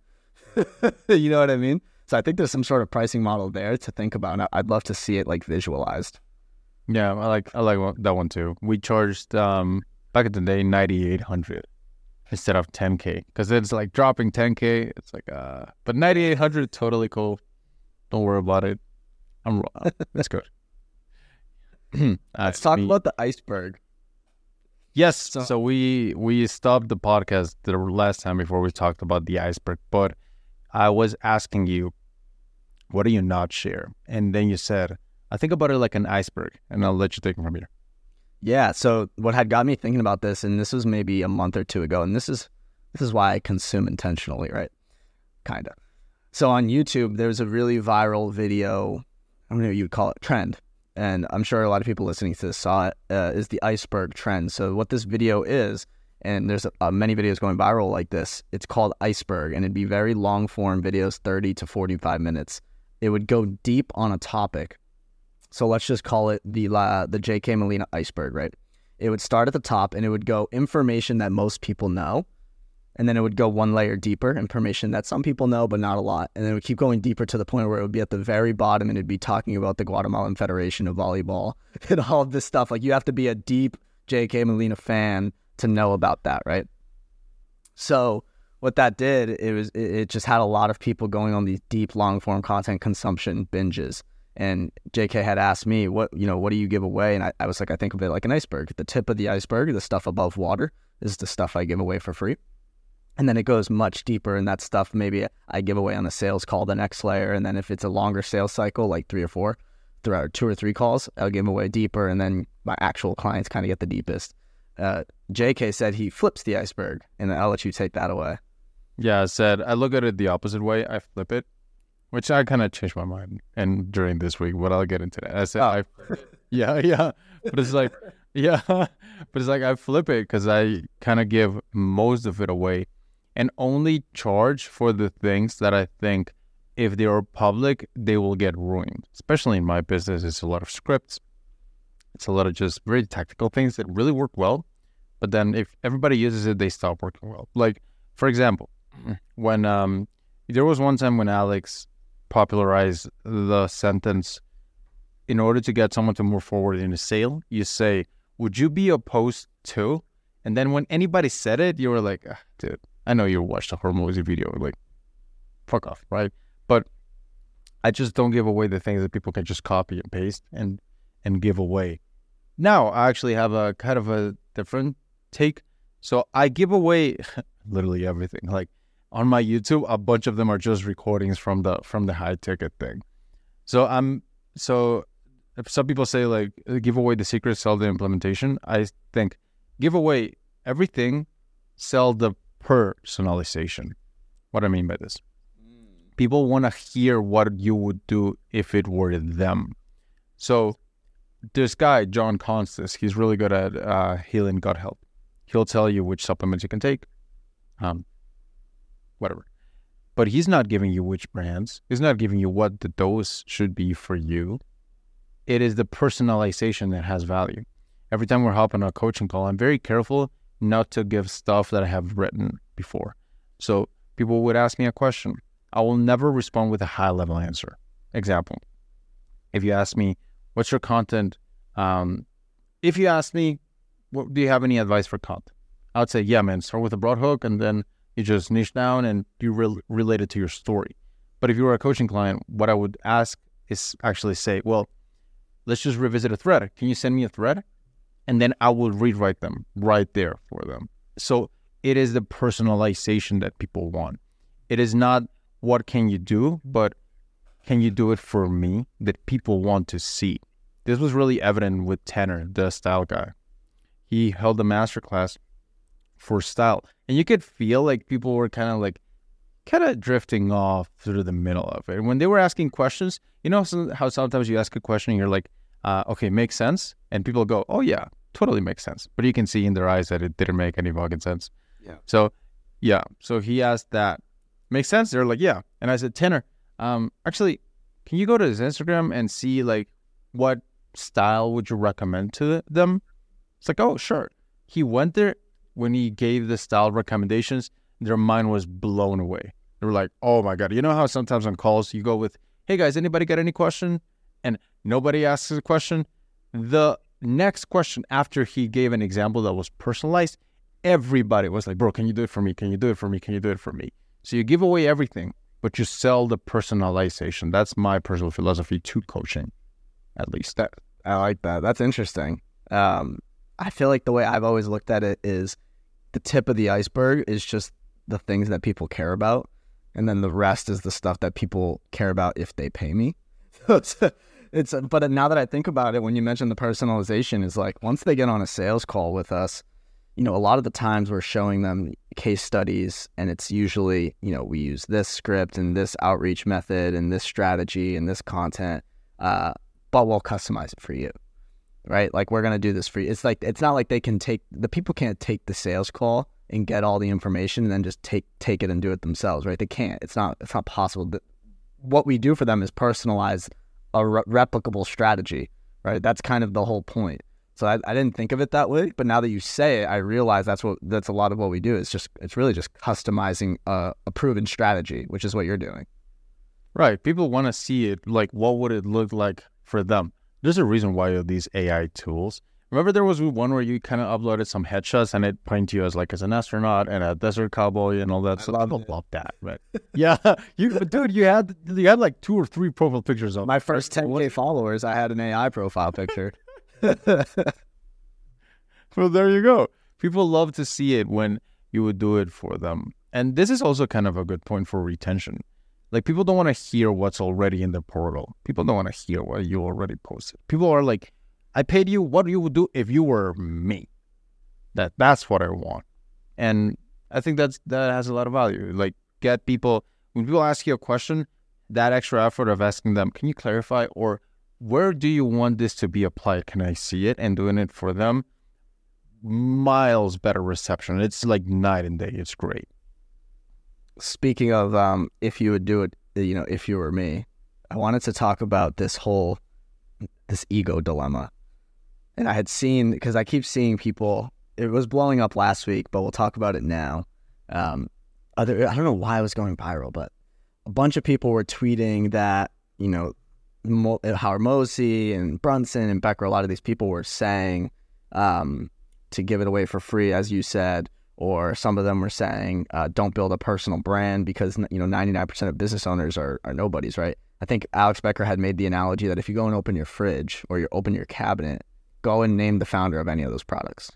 you know what i mean so i think there's some sort of pricing model there to think about i'd love to see it like visualized yeah i like i like that one too we charged um back in the day 9800 instead of 10k because it's like dropping 10k it's like uh but 9800 totally cool don't worry about it I'm that's good. Let's talk me. about the iceberg. Yes, so, so, we we stopped the podcast the last time before we talked about the iceberg, but I was asking you, what do you not share? And then you said, I think about it like an iceberg, and I'll let you take it from here. Yeah. So what had got me thinking about this, and this was maybe a month or two ago, and this is this is why I consume intentionally, right? Kinda. So on YouTube, there's a really viral video I don't know you'd call it trend, and I'm sure a lot of people listening to this saw it. Uh, is the iceberg trend. So what this video is, and there's uh, many videos going viral like this. It's called iceberg, and it'd be very long form videos, 30 to 45 minutes. It would go deep on a topic. So let's just call it the uh, the J.K. Molina iceberg, right? It would start at the top, and it would go information that most people know and then it would go one layer deeper, information that some people know but not a lot, and then it would keep going deeper to the point where it would be at the very bottom and it'd be talking about the Guatemalan Federation of Volleyball and all of this stuff. Like you have to be a deep J.K. Molina fan to know about that, right? So what that did, it was it just had a lot of people going on these deep, long form content consumption binges. And JK had asked me, what you know, what do you give away? And I, I was like, I think of it like an iceberg. The tip of the iceberg, the stuff above water, is the stuff I give away for free. And then it goes much deeper, and that stuff maybe I give away on the sales call the next layer. And then if it's a longer sales cycle, like three or four, throughout two or three calls, I'll give away deeper, and then my actual clients kind of get the deepest. Uh, JK said he flips the iceberg, and I'll let you take that away. Yeah, I said I look at it the opposite way. I flip it, which I kind of changed my mind and during this week, but I'll get into that. I said, oh. I, yeah, yeah, but it's like, yeah, but it's like I flip it because I kind of give most of it away and only charge for the things that I think if they are public, they will get ruined. Especially in my business, it's a lot of scripts. It's a lot of just very tactical things that really work well. But then if everybody uses it, they stop working well. Like, for example, when um, there was one time when Alex popularized the sentence, in order to get someone to move forward in a sale, you say, Would you be opposed to? And then when anybody said it, you were like, ah, dude, I know you watched the Hormozi video, like, fuck off, right? But I just don't give away the things that people can just copy and paste and and give away. Now I actually have a kind of a different take. So I give away literally everything. Like on my YouTube, a bunch of them are just recordings from the from the high ticket thing. So I'm so some people say like give away the secret, sell the implementation. I think give away everything, sell the personalization. What I mean by this, people want to hear what you would do if it were them. So this guy John Constance, he's really good at uh, healing gut health. He'll tell you which supplements you can take, um, whatever. But he's not giving you which brands. He's not giving you what the dose should be for you. It is the personalization that has value. Every time we're hopping on a coaching call, I'm very careful not to give stuff that I have written before. So people would ask me a question. I will never respond with a high level answer. Example, if you ask me, what's your content? Um, if you ask me, what, do you have any advice for content? I would say, yeah, man, start with a broad hook and then you just niche down and you re- relate it to your story. But if you were a coaching client, what I would ask is actually say, well, let's just revisit a thread. Can you send me a thread? and then I will rewrite them right there for them. So it is the personalization that people want. It is not what can you do, but can you do it for me that people want to see. This was really evident with Tanner, the style guy. He held a masterclass for style, and you could feel like people were kind of like kind of drifting off through the middle of it. And when they were asking questions, you know how sometimes you ask a question and you're like, uh, okay, makes sense, and people go, oh yeah, totally makes sense. But you can see in their eyes that it didn't make any fucking sense. Yeah. So, yeah. So he asked that. Makes sense? They're like, yeah. And I said, Tanner, um, actually, can you go to his Instagram and see like what style would you recommend to them? It's like, oh, sure. He went there when he gave the style recommendations, their mind was blown away. They were like, oh my God. You know how sometimes on calls you go with, hey guys, anybody got any question? And nobody asks a question. The next question after he gave an example that was personalized, everybody was like, bro, can you do it for me? Can you do it for me? Can you do it for me? So you give away everything, but you sell the personalization. That's my personal philosophy to coaching, at least. That I like that. That's interesting. Um, I feel like the way I've always looked at it is the tip of the iceberg is just the things that people care about, and then the rest is the stuff that people care about if they pay me. it's, it's but now that I think about it, when you mentioned the personalization, is like once they get on a sales call with us, you know, a lot of the times we're showing them case studies, and it's usually you know we use this script and this outreach method and this strategy and this content, uh, but we'll customize it for you right? Like we're gonna do this for you. It's like it's not like they can take the people can't take the sales call and get all the information and then just take take it and do it themselves, right? They can't. It's not it's not possible. What we do for them is personalize a re- replicable strategy, right? That's kind of the whole point. So I, I didn't think of it that way, but now that you say it, I realize that's what that's a lot of what we do. It's just it's really just customizing a, a proven strategy, which is what you're doing. Right. People want to see it. Like, what would it look like for them? There's a reason why these AI tools Remember, there was one where you kind of uploaded some headshots and it pointed you as like as an astronaut and a desert cowboy and all that. So love people love that, right? yeah, you dude, you had you had like two or three profile pictures of my first 10k followers. I had an AI profile picture. well, there you go. People love to see it when you would do it for them, and this is also kind of a good point for retention. Like people don't want to hear what's already in the portal. People don't want to hear what you already posted. People are like I paid you what you would do if you were me. That that's what I want. And I think that's that has a lot of value. Like get people when people ask you a question, that extra effort of asking them, can you clarify or where do you want this to be applied? Can I see it? And doing it for them, miles better reception. It's like night and day. It's great. Speaking of um, if you would do it, you know, if you were me, I wanted to talk about this whole this ego dilemma and I had seen because I keep seeing people. It was blowing up last week, but we'll talk about it now. Um, other, I don't know why it was going viral, but a bunch of people were tweeting that you know Mo, Hormozi and Brunson and Becker. A lot of these people were saying um, to give it away for free, as you said, or some of them were saying uh, don't build a personal brand because you know 99% of business owners are, are nobodies, right? I think Alex Becker had made the analogy that if you go and open your fridge or you open your cabinet go and name the founder of any of those products.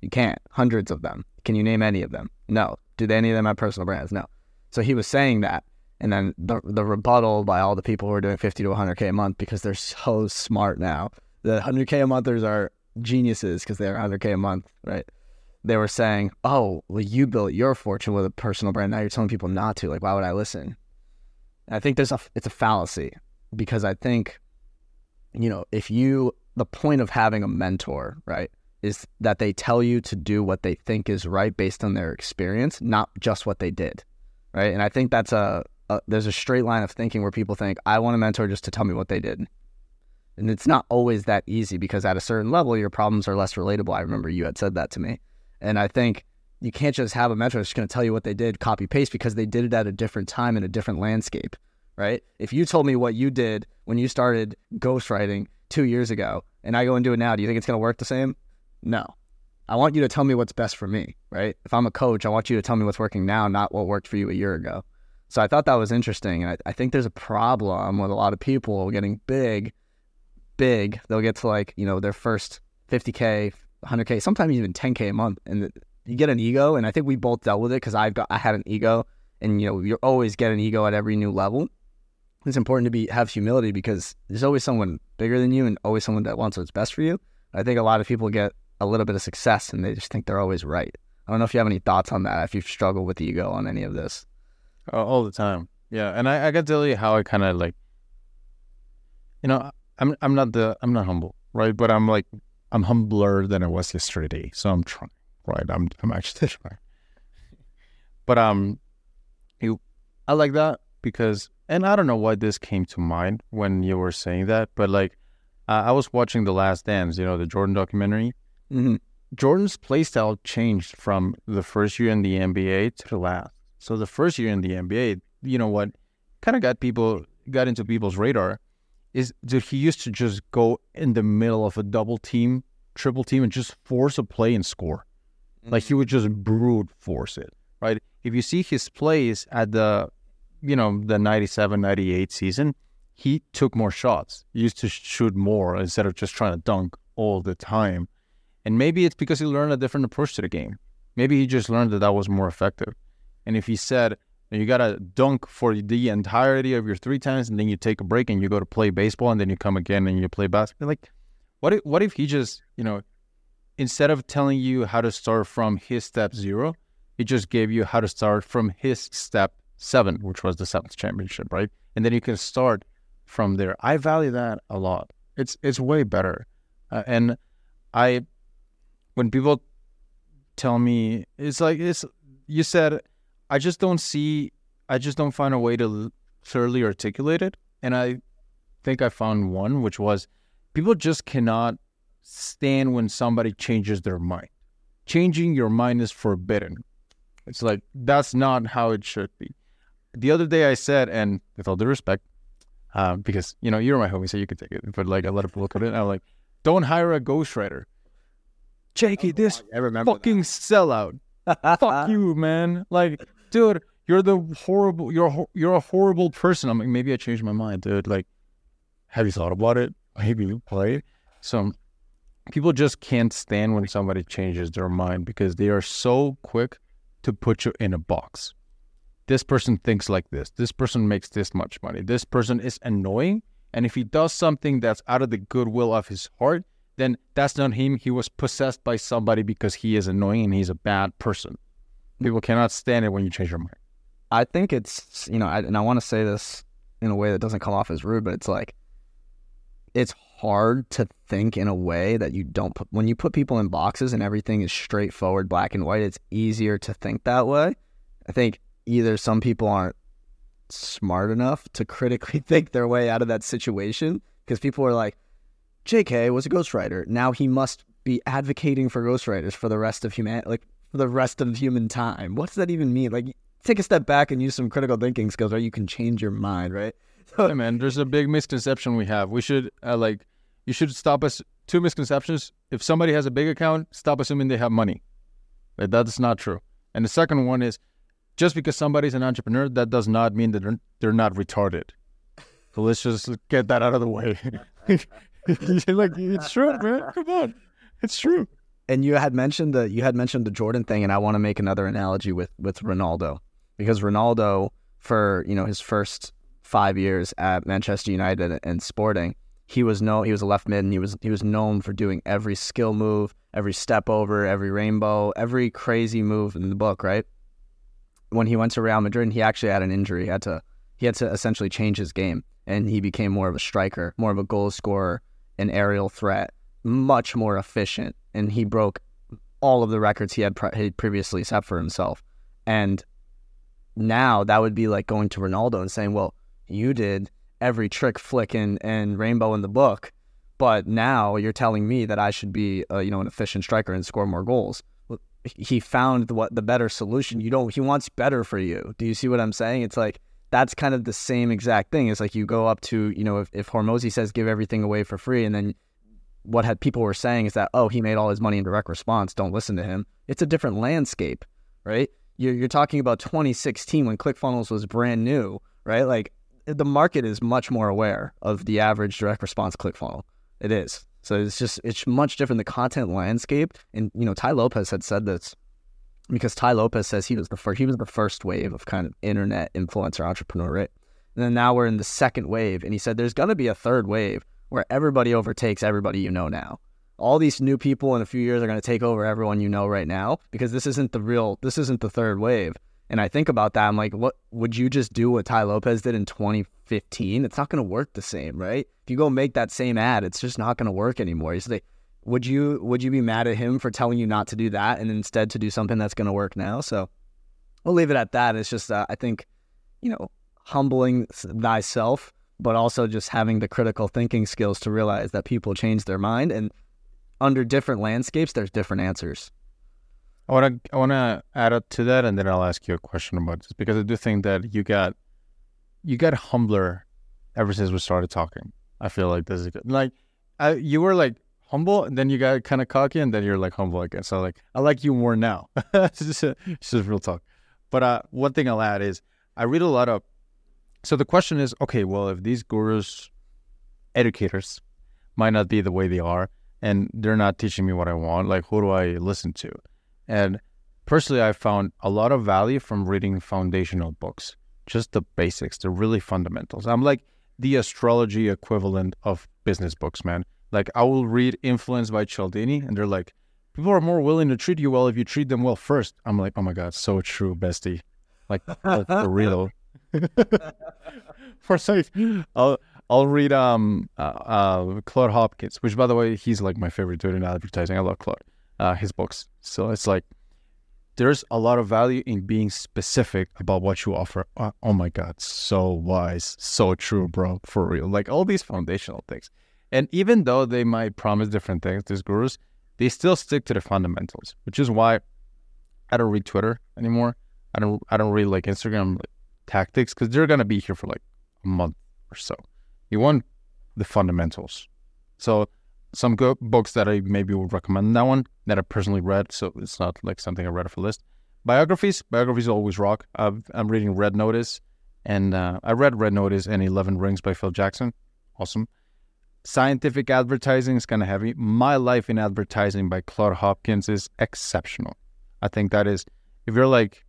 You can't. Hundreds of them. Can you name any of them? No. Do any of them have personal brands? No. So he was saying that. And then the, the rebuttal by all the people who are doing 50 to 100K a month because they're so smart now. The 100K a monthers are geniuses because they're 100K a month, right? They were saying, oh, well, you built your fortune with a personal brand. Now you're telling people not to. Like, why would I listen? And I think there's a, it's a fallacy because I think, you know, if you the point of having a mentor, right, is that they tell you to do what they think is right based on their experience, not just what they did, right? And I think that's a, a there's a straight line of thinking where people think I want a mentor just to tell me what they did. And it's not always that easy because at a certain level, your problems are less relatable. I remember you had said that to me. And I think you can't just have a mentor that's going to tell you what they did, copy paste, because they did it at a different time in a different landscape, right? If you told me what you did when you started ghostwriting two years ago and I go and do it now, do you think it's going to work the same? No. I want you to tell me what's best for me, right? If I'm a coach, I want you to tell me what's working now, not what worked for you a year ago. So I thought that was interesting. And I, I think there's a problem with a lot of people getting big, big. They'll get to like, you know, their first 50K, 100K, sometimes even 10K a month. And you get an ego. And I think we both dealt with it because I've got, I had an ego. And, you know, you always get an ego at every new level it's important to be have humility because there's always someone bigger than you and always someone that wants what's best for you. I think a lot of people get a little bit of success and they just think they're always right. I don't know if you have any thoughts on that. If you've struggled with the ego on any of this, all the time. Yeah, and I, I got to tell you how I kind of like, you know, I'm I'm not the I'm not humble, right? But I'm like I'm humbler than I was yesterday, so I'm trying, right? I'm I'm actually trying. But um, you, I like that because and I don't know why this came to mind when you were saying that, but like uh, I was watching The Last Dance, you know, the Jordan documentary. Mm-hmm. Jordan's playstyle changed from the first year in the NBA to the last. So the first year in the NBA, you know what, kind of got people got into people's radar is that he used to just go in the middle of a double team, triple team, and just force a play and score. Like he mm-hmm. would just brute force it, right? If you see his plays at the, you know, the 97, 98 season, he took more shots. He used to shoot more instead of just trying to dunk all the time. And maybe it's because he learned a different approach to the game. Maybe he just learned that that was more effective. And if he said, you got to dunk for the entirety of your three times and then you take a break and you go to play baseball and then you come again and you play basketball, like, what if, what if he just, you know, instead of telling you how to start from his step zero, he just gave you how to start from his step seven, which was the seventh championship, right? And then you can start from there. I value that a lot. It's it's way better, uh, and I when people tell me it's like it's you said I just don't see I just don't find a way to clearly articulate it, and I think I found one, which was people just cannot stand when somebody changes their mind. Changing your mind is forbidden. It's like that's not how it should be. The other day I said, and with all due respect, uh, because you know you're my homie, so you could take it. But like a lot of people look at it, and I'm like, don't hire a ghostwriter. Jakey, this I remember fucking sellout. Fuck you, man. Like, dude, you're the horrible. You're you're a horrible person. I'm like, maybe I changed my mind, dude. Like, have you thought about it? Maybe you play. So people just can't stand when somebody changes their mind because they are so quick to put you in a box. This person thinks like this. This person makes this much money. This person is annoying. And if he does something that's out of the goodwill of his heart, then that's not him. He was possessed by somebody because he is annoying and he's a bad person. People cannot stand it when you change your mind. I think it's you know, I, and I want to say this in a way that doesn't come off as rude, but it's like it's hard to think in a way that you don't put when you put people in boxes and everything is straightforward, black and white. It's easier to think that way. I think either some people aren't smart enough to critically think their way out of that situation because people are like, J.K. was a ghostwriter. Now he must be advocating for ghostwriters for the rest of humanity. like for the rest of human time. What does that even mean? Like, take a step back and use some critical thinking skills, right? You can change your mind, right? Hey man, there's a big misconception we have. We should uh, like you should stop us two misconceptions. If somebody has a big account, stop assuming they have money. Like, That is not true. And the second one is just because somebody's an entrepreneur, that does not mean that they're, they're not retarded. So let's just get that out of the way. like it's true, man. Come on, it's true. And you had mentioned the you had mentioned the Jordan thing, and I want to make another analogy with with Ronaldo because Ronaldo for you know his first five years at Manchester United and Sporting, he was no he was a left mid, and he was he was known for doing every skill move, every step over, every rainbow, every crazy move in the book, right? When he went to Real Madrid, he actually had an injury. He had to he had to essentially change his game, and he became more of a striker, more of a goal scorer, an aerial threat, much more efficient, and he broke all of the records he had pre- previously set for himself. And now that would be like going to Ronaldo and saying, "Well, you did every trick, flick, and, and rainbow in the book, but now you're telling me that I should be, uh, you know, an efficient striker and score more goals." He found the, what the better solution. You don't. He wants better for you. Do you see what I'm saying? It's like that's kind of the same exact thing. It's like you go up to, you know, if, if Hormozi says give everything away for free, and then what had people were saying is that oh he made all his money in direct response. Don't listen to him. It's a different landscape, right? You're you're talking about 2016 when ClickFunnels was brand new, right? Like the market is much more aware of the average direct response ClickFunnel. It is. So it's just it's much different. The content landscape, and you know, Tai Lopez had said this because Tai Lopez says he was the first. He was the first wave of kind of internet influencer entrepreneur, right? And then now we're in the second wave, and he said there's gonna be a third wave where everybody overtakes everybody you know now. All these new people in a few years are going to take over everyone you know right now because this isn't the real, this isn't the third wave. And I think about that. I'm like, what would you just do what Tai Lopez did in 2015? It's not going to work the same, right? If you go make that same ad, it's just not going to work anymore. He's like, would you would you be mad at him for telling you not to do that and instead to do something that's going to work now? So we'll leave it at that. It's just uh, I think, you know, humbling thyself, but also just having the critical thinking skills to realize that people change their mind and under different landscapes, there's different answers. I want to I want to add up to that, and then I'll ask you a question about this because I do think that you got you got humbler ever since we started talking. I feel like this is good. like I, you were like humble, and then you got kind of cocky, and then you're like humble again. So like I like you more now. it's, just, it's just real talk. But uh, one thing I'll add is I read a lot of. So the question is, okay, well, if these gurus, educators, might not be the way they are, and they're not teaching me what I want, like who do I listen to? And personally, I found a lot of value from reading foundational books, just the basics, the really fundamentals. I'm like the astrology equivalent of business books, man. Like I will read Influence by Cialdini, and they're like, people are more willing to treat you well if you treat them well first. I'm like, oh my god, so true, bestie. Like for real. for sake, I'll I'll read um uh, uh, Claude Hopkins, which by the way, he's like my favorite dude in advertising. I love Claude uh, his books. So it's like there's a lot of value in being specific about what you offer. Uh, oh my God, so wise, so true, bro, for real. Like all these foundational things. And even though they might promise different things, these gurus, they still stick to the fundamentals, which is why I don't read Twitter anymore. I don't I don't read like Instagram like, tactics because they're gonna be here for like a month or so. You want the fundamentals. So some good books that I maybe would recommend. That one that I personally read, so it's not like something I read off a list. Biographies, biographies always rock. i am reading Red Notice, and uh, I read Red Notice and Eleven Rings by Phil Jackson. Awesome. Scientific advertising is kind of heavy. My Life in Advertising by Claude Hopkins is exceptional. I think that is, if you're like,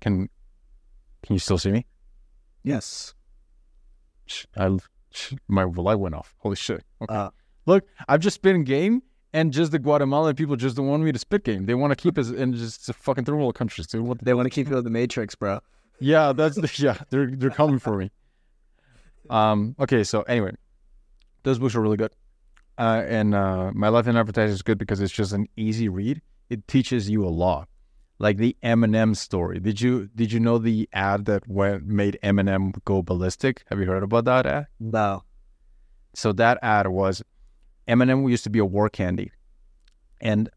can can you still see me? Yes. I my light went off. Holy shit. Okay. Uh, Look, I've just been game, and just the Guatemalan people just don't want me to spit game. They want to keep us in just a fucking third world countries, dude. What they want to keep you in the Matrix, bro. Yeah, that's the, yeah. They're they're coming for me. Um. Okay. So anyway, those books are really good, uh, and uh, my life in advertising is good because it's just an easy read. It teaches you a lot, like the M&M story. Did you did you know the ad that went made M&M go ballistic? Have you heard about that ad? No. So that ad was M&M used to be a war candy, and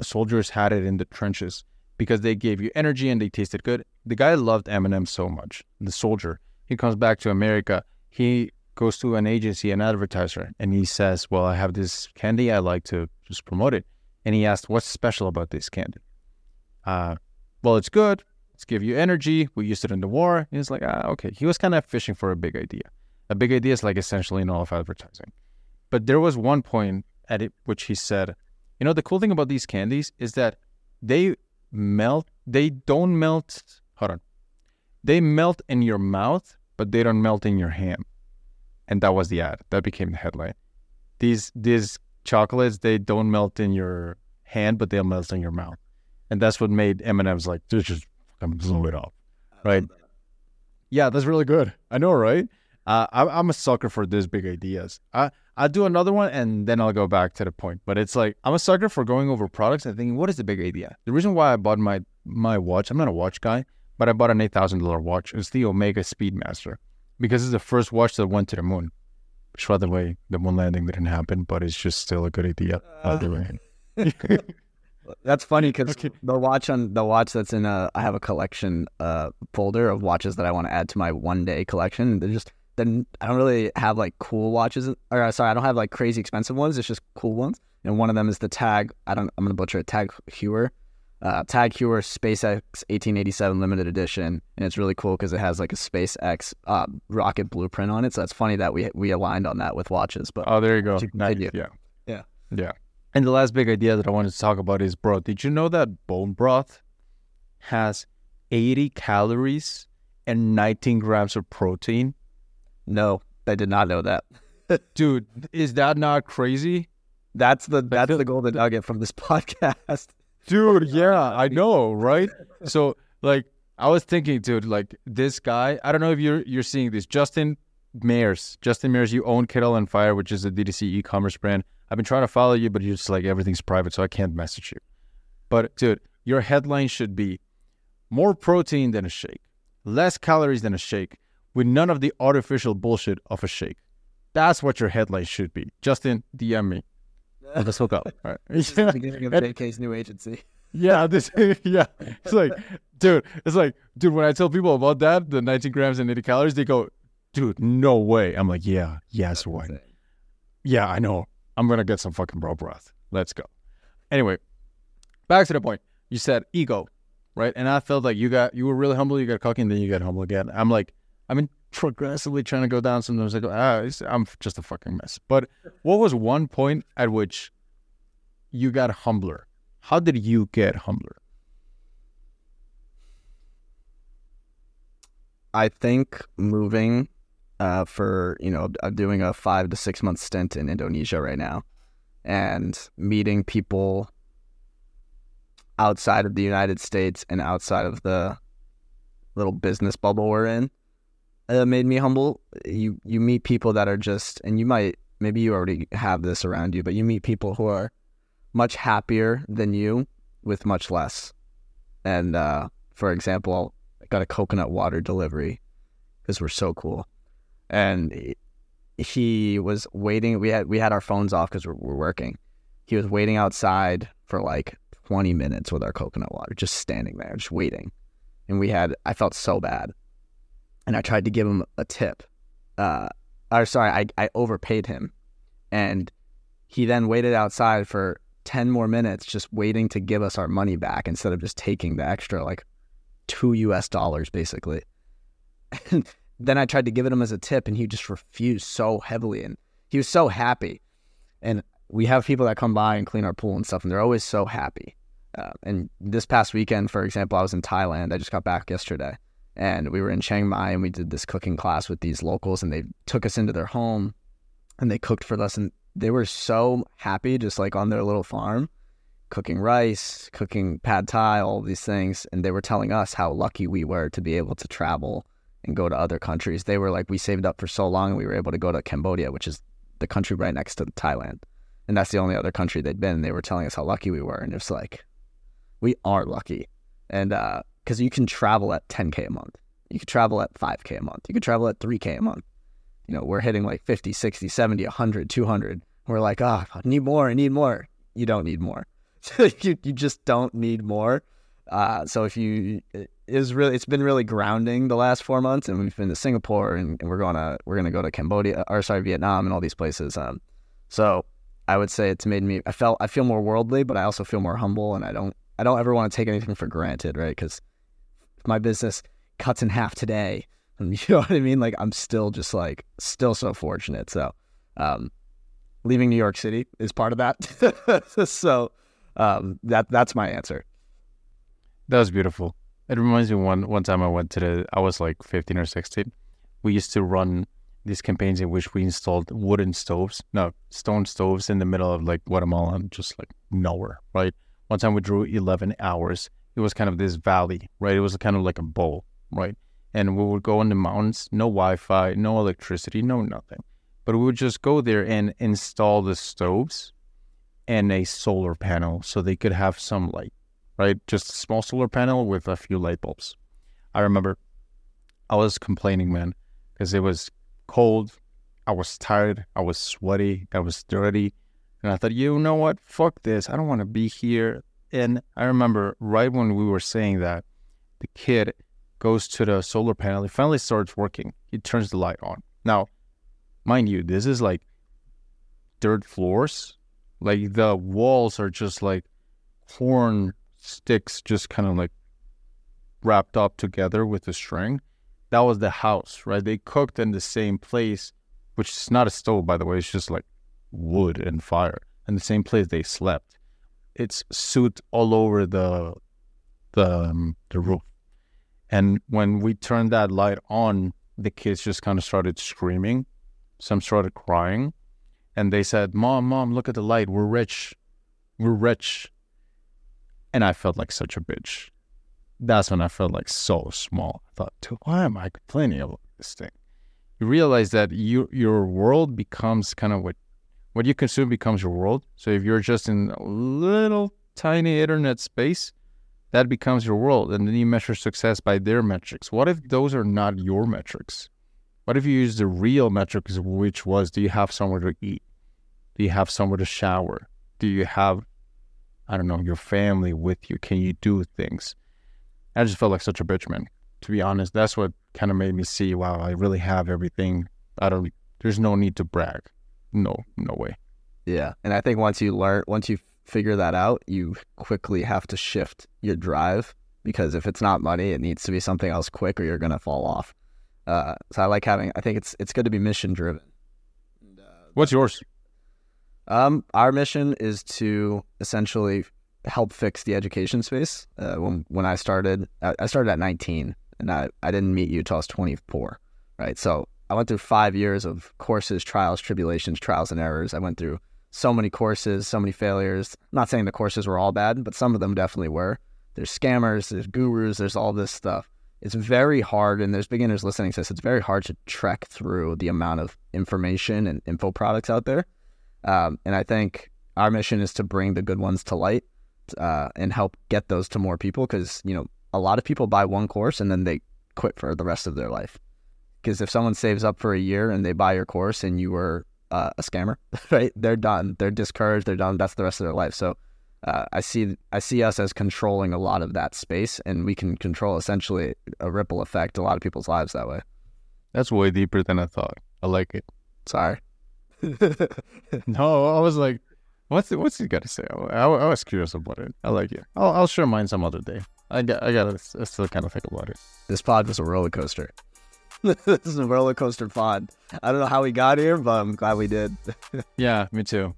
soldiers had it in the trenches because they gave you energy and they tasted good. The guy loved M&M so much. The soldier, he comes back to America. He goes to an agency, an advertiser, and he says, "Well, I have this candy. I like to just promote it." And he asked, "What's special about this candy?" Uh, well, it's good. It's give you energy. We used it in the war. And he's like, ah, okay. He was kind of fishing for a big idea. A big idea is like essentially in all of advertising. But there was one point at it which he said, you know, the cool thing about these candies is that they melt, they don't melt, hold on, they melt in your mouth, but they don't melt in your hand. And that was the ad. That became the headline. These these chocolates, they don't melt in your hand, but they'll melt in your mouth. And that's what made M&M's like, just blow it up, right? Yeah, that's really good. I know, right? Uh, I'm a sucker for these big ideas. I I'll do another one and then I'll go back to the point. But it's like I'm a sucker for going over products and thinking, what is the big idea? The reason why I bought my my watch, I'm not a watch guy, but I bought an eight thousand dollar watch. It's the Omega Speedmaster because it's the first watch that went to the moon. Which, by the way, the moon landing didn't happen, but it's just still a good idea. Uh, that's funny because okay. the watch on the watch that's in a I have a collection uh, folder of watches that I want to add to my one day collection. They're just then I don't really have like cool watches, or uh, sorry, I don't have like crazy expensive ones. It's just cool ones. And one of them is the Tag. I don't. I'm gonna butcher it. Tag Heuer, uh, Tag Heuer SpaceX 1887 limited edition, and it's really cool because it has like a SpaceX uh, rocket blueprint on it. So it's funny that we we aligned on that with watches. But oh, there you go. Nice. Yeah, yeah, yeah. And the last big idea that I wanted to talk about is broth. Did you know that bone broth has 80 calories and 19 grams of protein? No, I did not know that. Dude, is that not crazy? That's the that's the golden nugget from this podcast. Dude, yeah, I know, right? So like I was thinking, dude, like this guy, I don't know if you're you're seeing this. Justin Mares. Justin Mares, you own Kettle and Fire, which is a DTC e-commerce brand. I've been trying to follow you, but you're just like everything's private, so I can't message you. But dude, your headline should be more protein than a shake less calories than a shake with none of the artificial bullshit of a shake. That's what your headline should be. Justin, DM me. Let's hook up. All right. This is the beginning of JK's new agency. Yeah, this yeah. It's like, dude, it's like, dude, when I tell people about that, the 19 grams and 80 calories, they go, dude, no way. I'm like, yeah, yes, why? Yeah, I know. I'm gonna get some fucking bro broth. Let's go. Anyway, back to the point. You said ego, right? And I felt like you got you were really humble, you got cocky, and then you got humble again. I'm like, I've been progressively trying to go down. Sometimes I go, ah, I'm just a fucking mess. But what was one point at which you got humbler? How did you get humbler? I think moving uh, for you know I'm doing a five to six month stint in Indonesia right now, and meeting people outside of the United States and outside of the little business bubble we're in, uh, made me humble. You you meet people that are just, and you might maybe you already have this around you, but you meet people who are much happier than you with much less. And uh, for example, I got a coconut water delivery because we're so cool and he was waiting. We had we had our phones off because we're, we're working. He was waiting outside for like 20 minutes with our coconut water, just standing there, just waiting. And we had, I felt so bad. And I tried to give him a tip. Uh, or sorry, I, I overpaid him. And he then waited outside for 10 more minutes, just waiting to give us our money back instead of just taking the extra, like two US dollars, basically. Then I tried to give it him as a tip and he just refused so heavily. And he was so happy. And we have people that come by and clean our pool and stuff, and they're always so happy. Uh, and this past weekend, for example, I was in Thailand. I just got back yesterday. And we were in Chiang Mai and we did this cooking class with these locals, and they took us into their home and they cooked for us. And they were so happy, just like on their little farm, cooking rice, cooking pad thai, all these things. And they were telling us how lucky we were to be able to travel and go to other countries. They were like, we saved up for so long and we were able to go to Cambodia, which is the country right next to Thailand. And that's the only other country they'd been. And they were telling us how lucky we were. And it's like, we are lucky. And because uh, you can travel at 10K a month, you can travel at 5K a month, you can travel at 3K a month. You know, we're hitting like 50, 60, 70, 100, 200. We're like, oh, I need more, I need more. You don't need more. you, you just don't need more. Uh, so if you is really it's been really grounding the last four months, and we've been to Singapore, and, and we're gonna we're gonna go to Cambodia or sorry Vietnam and all these places. Um, so I would say it's made me I felt I feel more worldly, but I also feel more humble, and I don't I don't ever want to take anything for granted, right? Because my business cuts in half today, you know what I mean. Like I'm still just like still so fortunate. So um, leaving New York City is part of that. so um, that that's my answer. That was beautiful. It reminds me one one time I went to the I was like 15 or 16. We used to run these campaigns in which we installed wooden stoves, no, stone stoves in the middle of like Guatemala, just like nowhere, right? One time we drew 11 hours. It was kind of this valley, right? It was kind of like a bowl, right? And we would go in the mountains, no Wi-Fi, no electricity, no nothing. But we would just go there and install the stoves and a solar panel so they could have some light right? Just a small solar panel with a few light bulbs. I remember I was complaining, man, because it was cold. I was tired. I was sweaty. I was dirty. And I thought, you know what? Fuck this. I don't want to be here. And I remember right when we were saying that, the kid goes to the solar panel. He finally starts working. He turns the light on. Now, mind you, this is like dirt floors. Like the walls are just like horn sticks just kind of like wrapped up together with a string. That was the house, right? They cooked in the same place, which is not a stove, by the way. It's just like wood and fire. And the same place they slept. It's soot all over the the um, the roof. And when we turned that light on, the kids just kind of started screaming. Some started crying. And they said, Mom, Mom, look at the light. We're rich. We're rich. And I felt like such a bitch. That's when I felt like so small. I thought, why am I complaining about this thing? You realize that you, your world becomes kind of what what you consume becomes your world. So if you're just in a little tiny internet space, that becomes your world. And then you measure success by their metrics. What if those are not your metrics? What if you use the real metrics, which was do you have somewhere to eat? Do you have somewhere to shower? Do you have, I don't know, your family with you? Can you do things? I just felt like such a bitch, man. To be honest, that's what kind of made me see, wow, I really have everything. I don't, there's no need to brag. No, no way. Yeah. And I think once you learn, once you figure that out, you quickly have to shift your drive because if it's not money, it needs to be something else quick or you're going to fall off. Uh, so I like having, I think it's, it's good to be mission driven. What's yours? Um, our mission is to essentially help fix the education space. Uh, when when I started, I started at 19, and I, I didn't meet you till I was 24, right? So I went through five years of courses, trials, tribulations, trials and errors. I went through so many courses, so many failures. I'm not saying the courses were all bad, but some of them definitely were. There's scammers, there's gurus, there's all this stuff. It's very hard, and there's beginners listening to this. It's very hard to trek through the amount of information and info products out there. Um, and I think our mission is to bring the good ones to light uh, and help get those to more people because, you know, a lot of people buy one course and then they quit for the rest of their life. Because if someone saves up for a year and they buy your course and you were uh, a scammer, right? They're done. They're discouraged. They're done. That's the rest of their life. So uh, I see I see us as controlling a lot of that space, and we can control essentially a ripple effect a lot of people's lives that way. That's way deeper than I thought. I like it. Sorry. no, I was like, what's it, what's he got to say? I, I, I, was curious about it. I like it. I'll, I'll share mine some other day. I got I got to still kind of think about it. This pod was a roller coaster. this is a roller coaster pod. I don't know how we got here, but I'm glad we did. yeah, me too.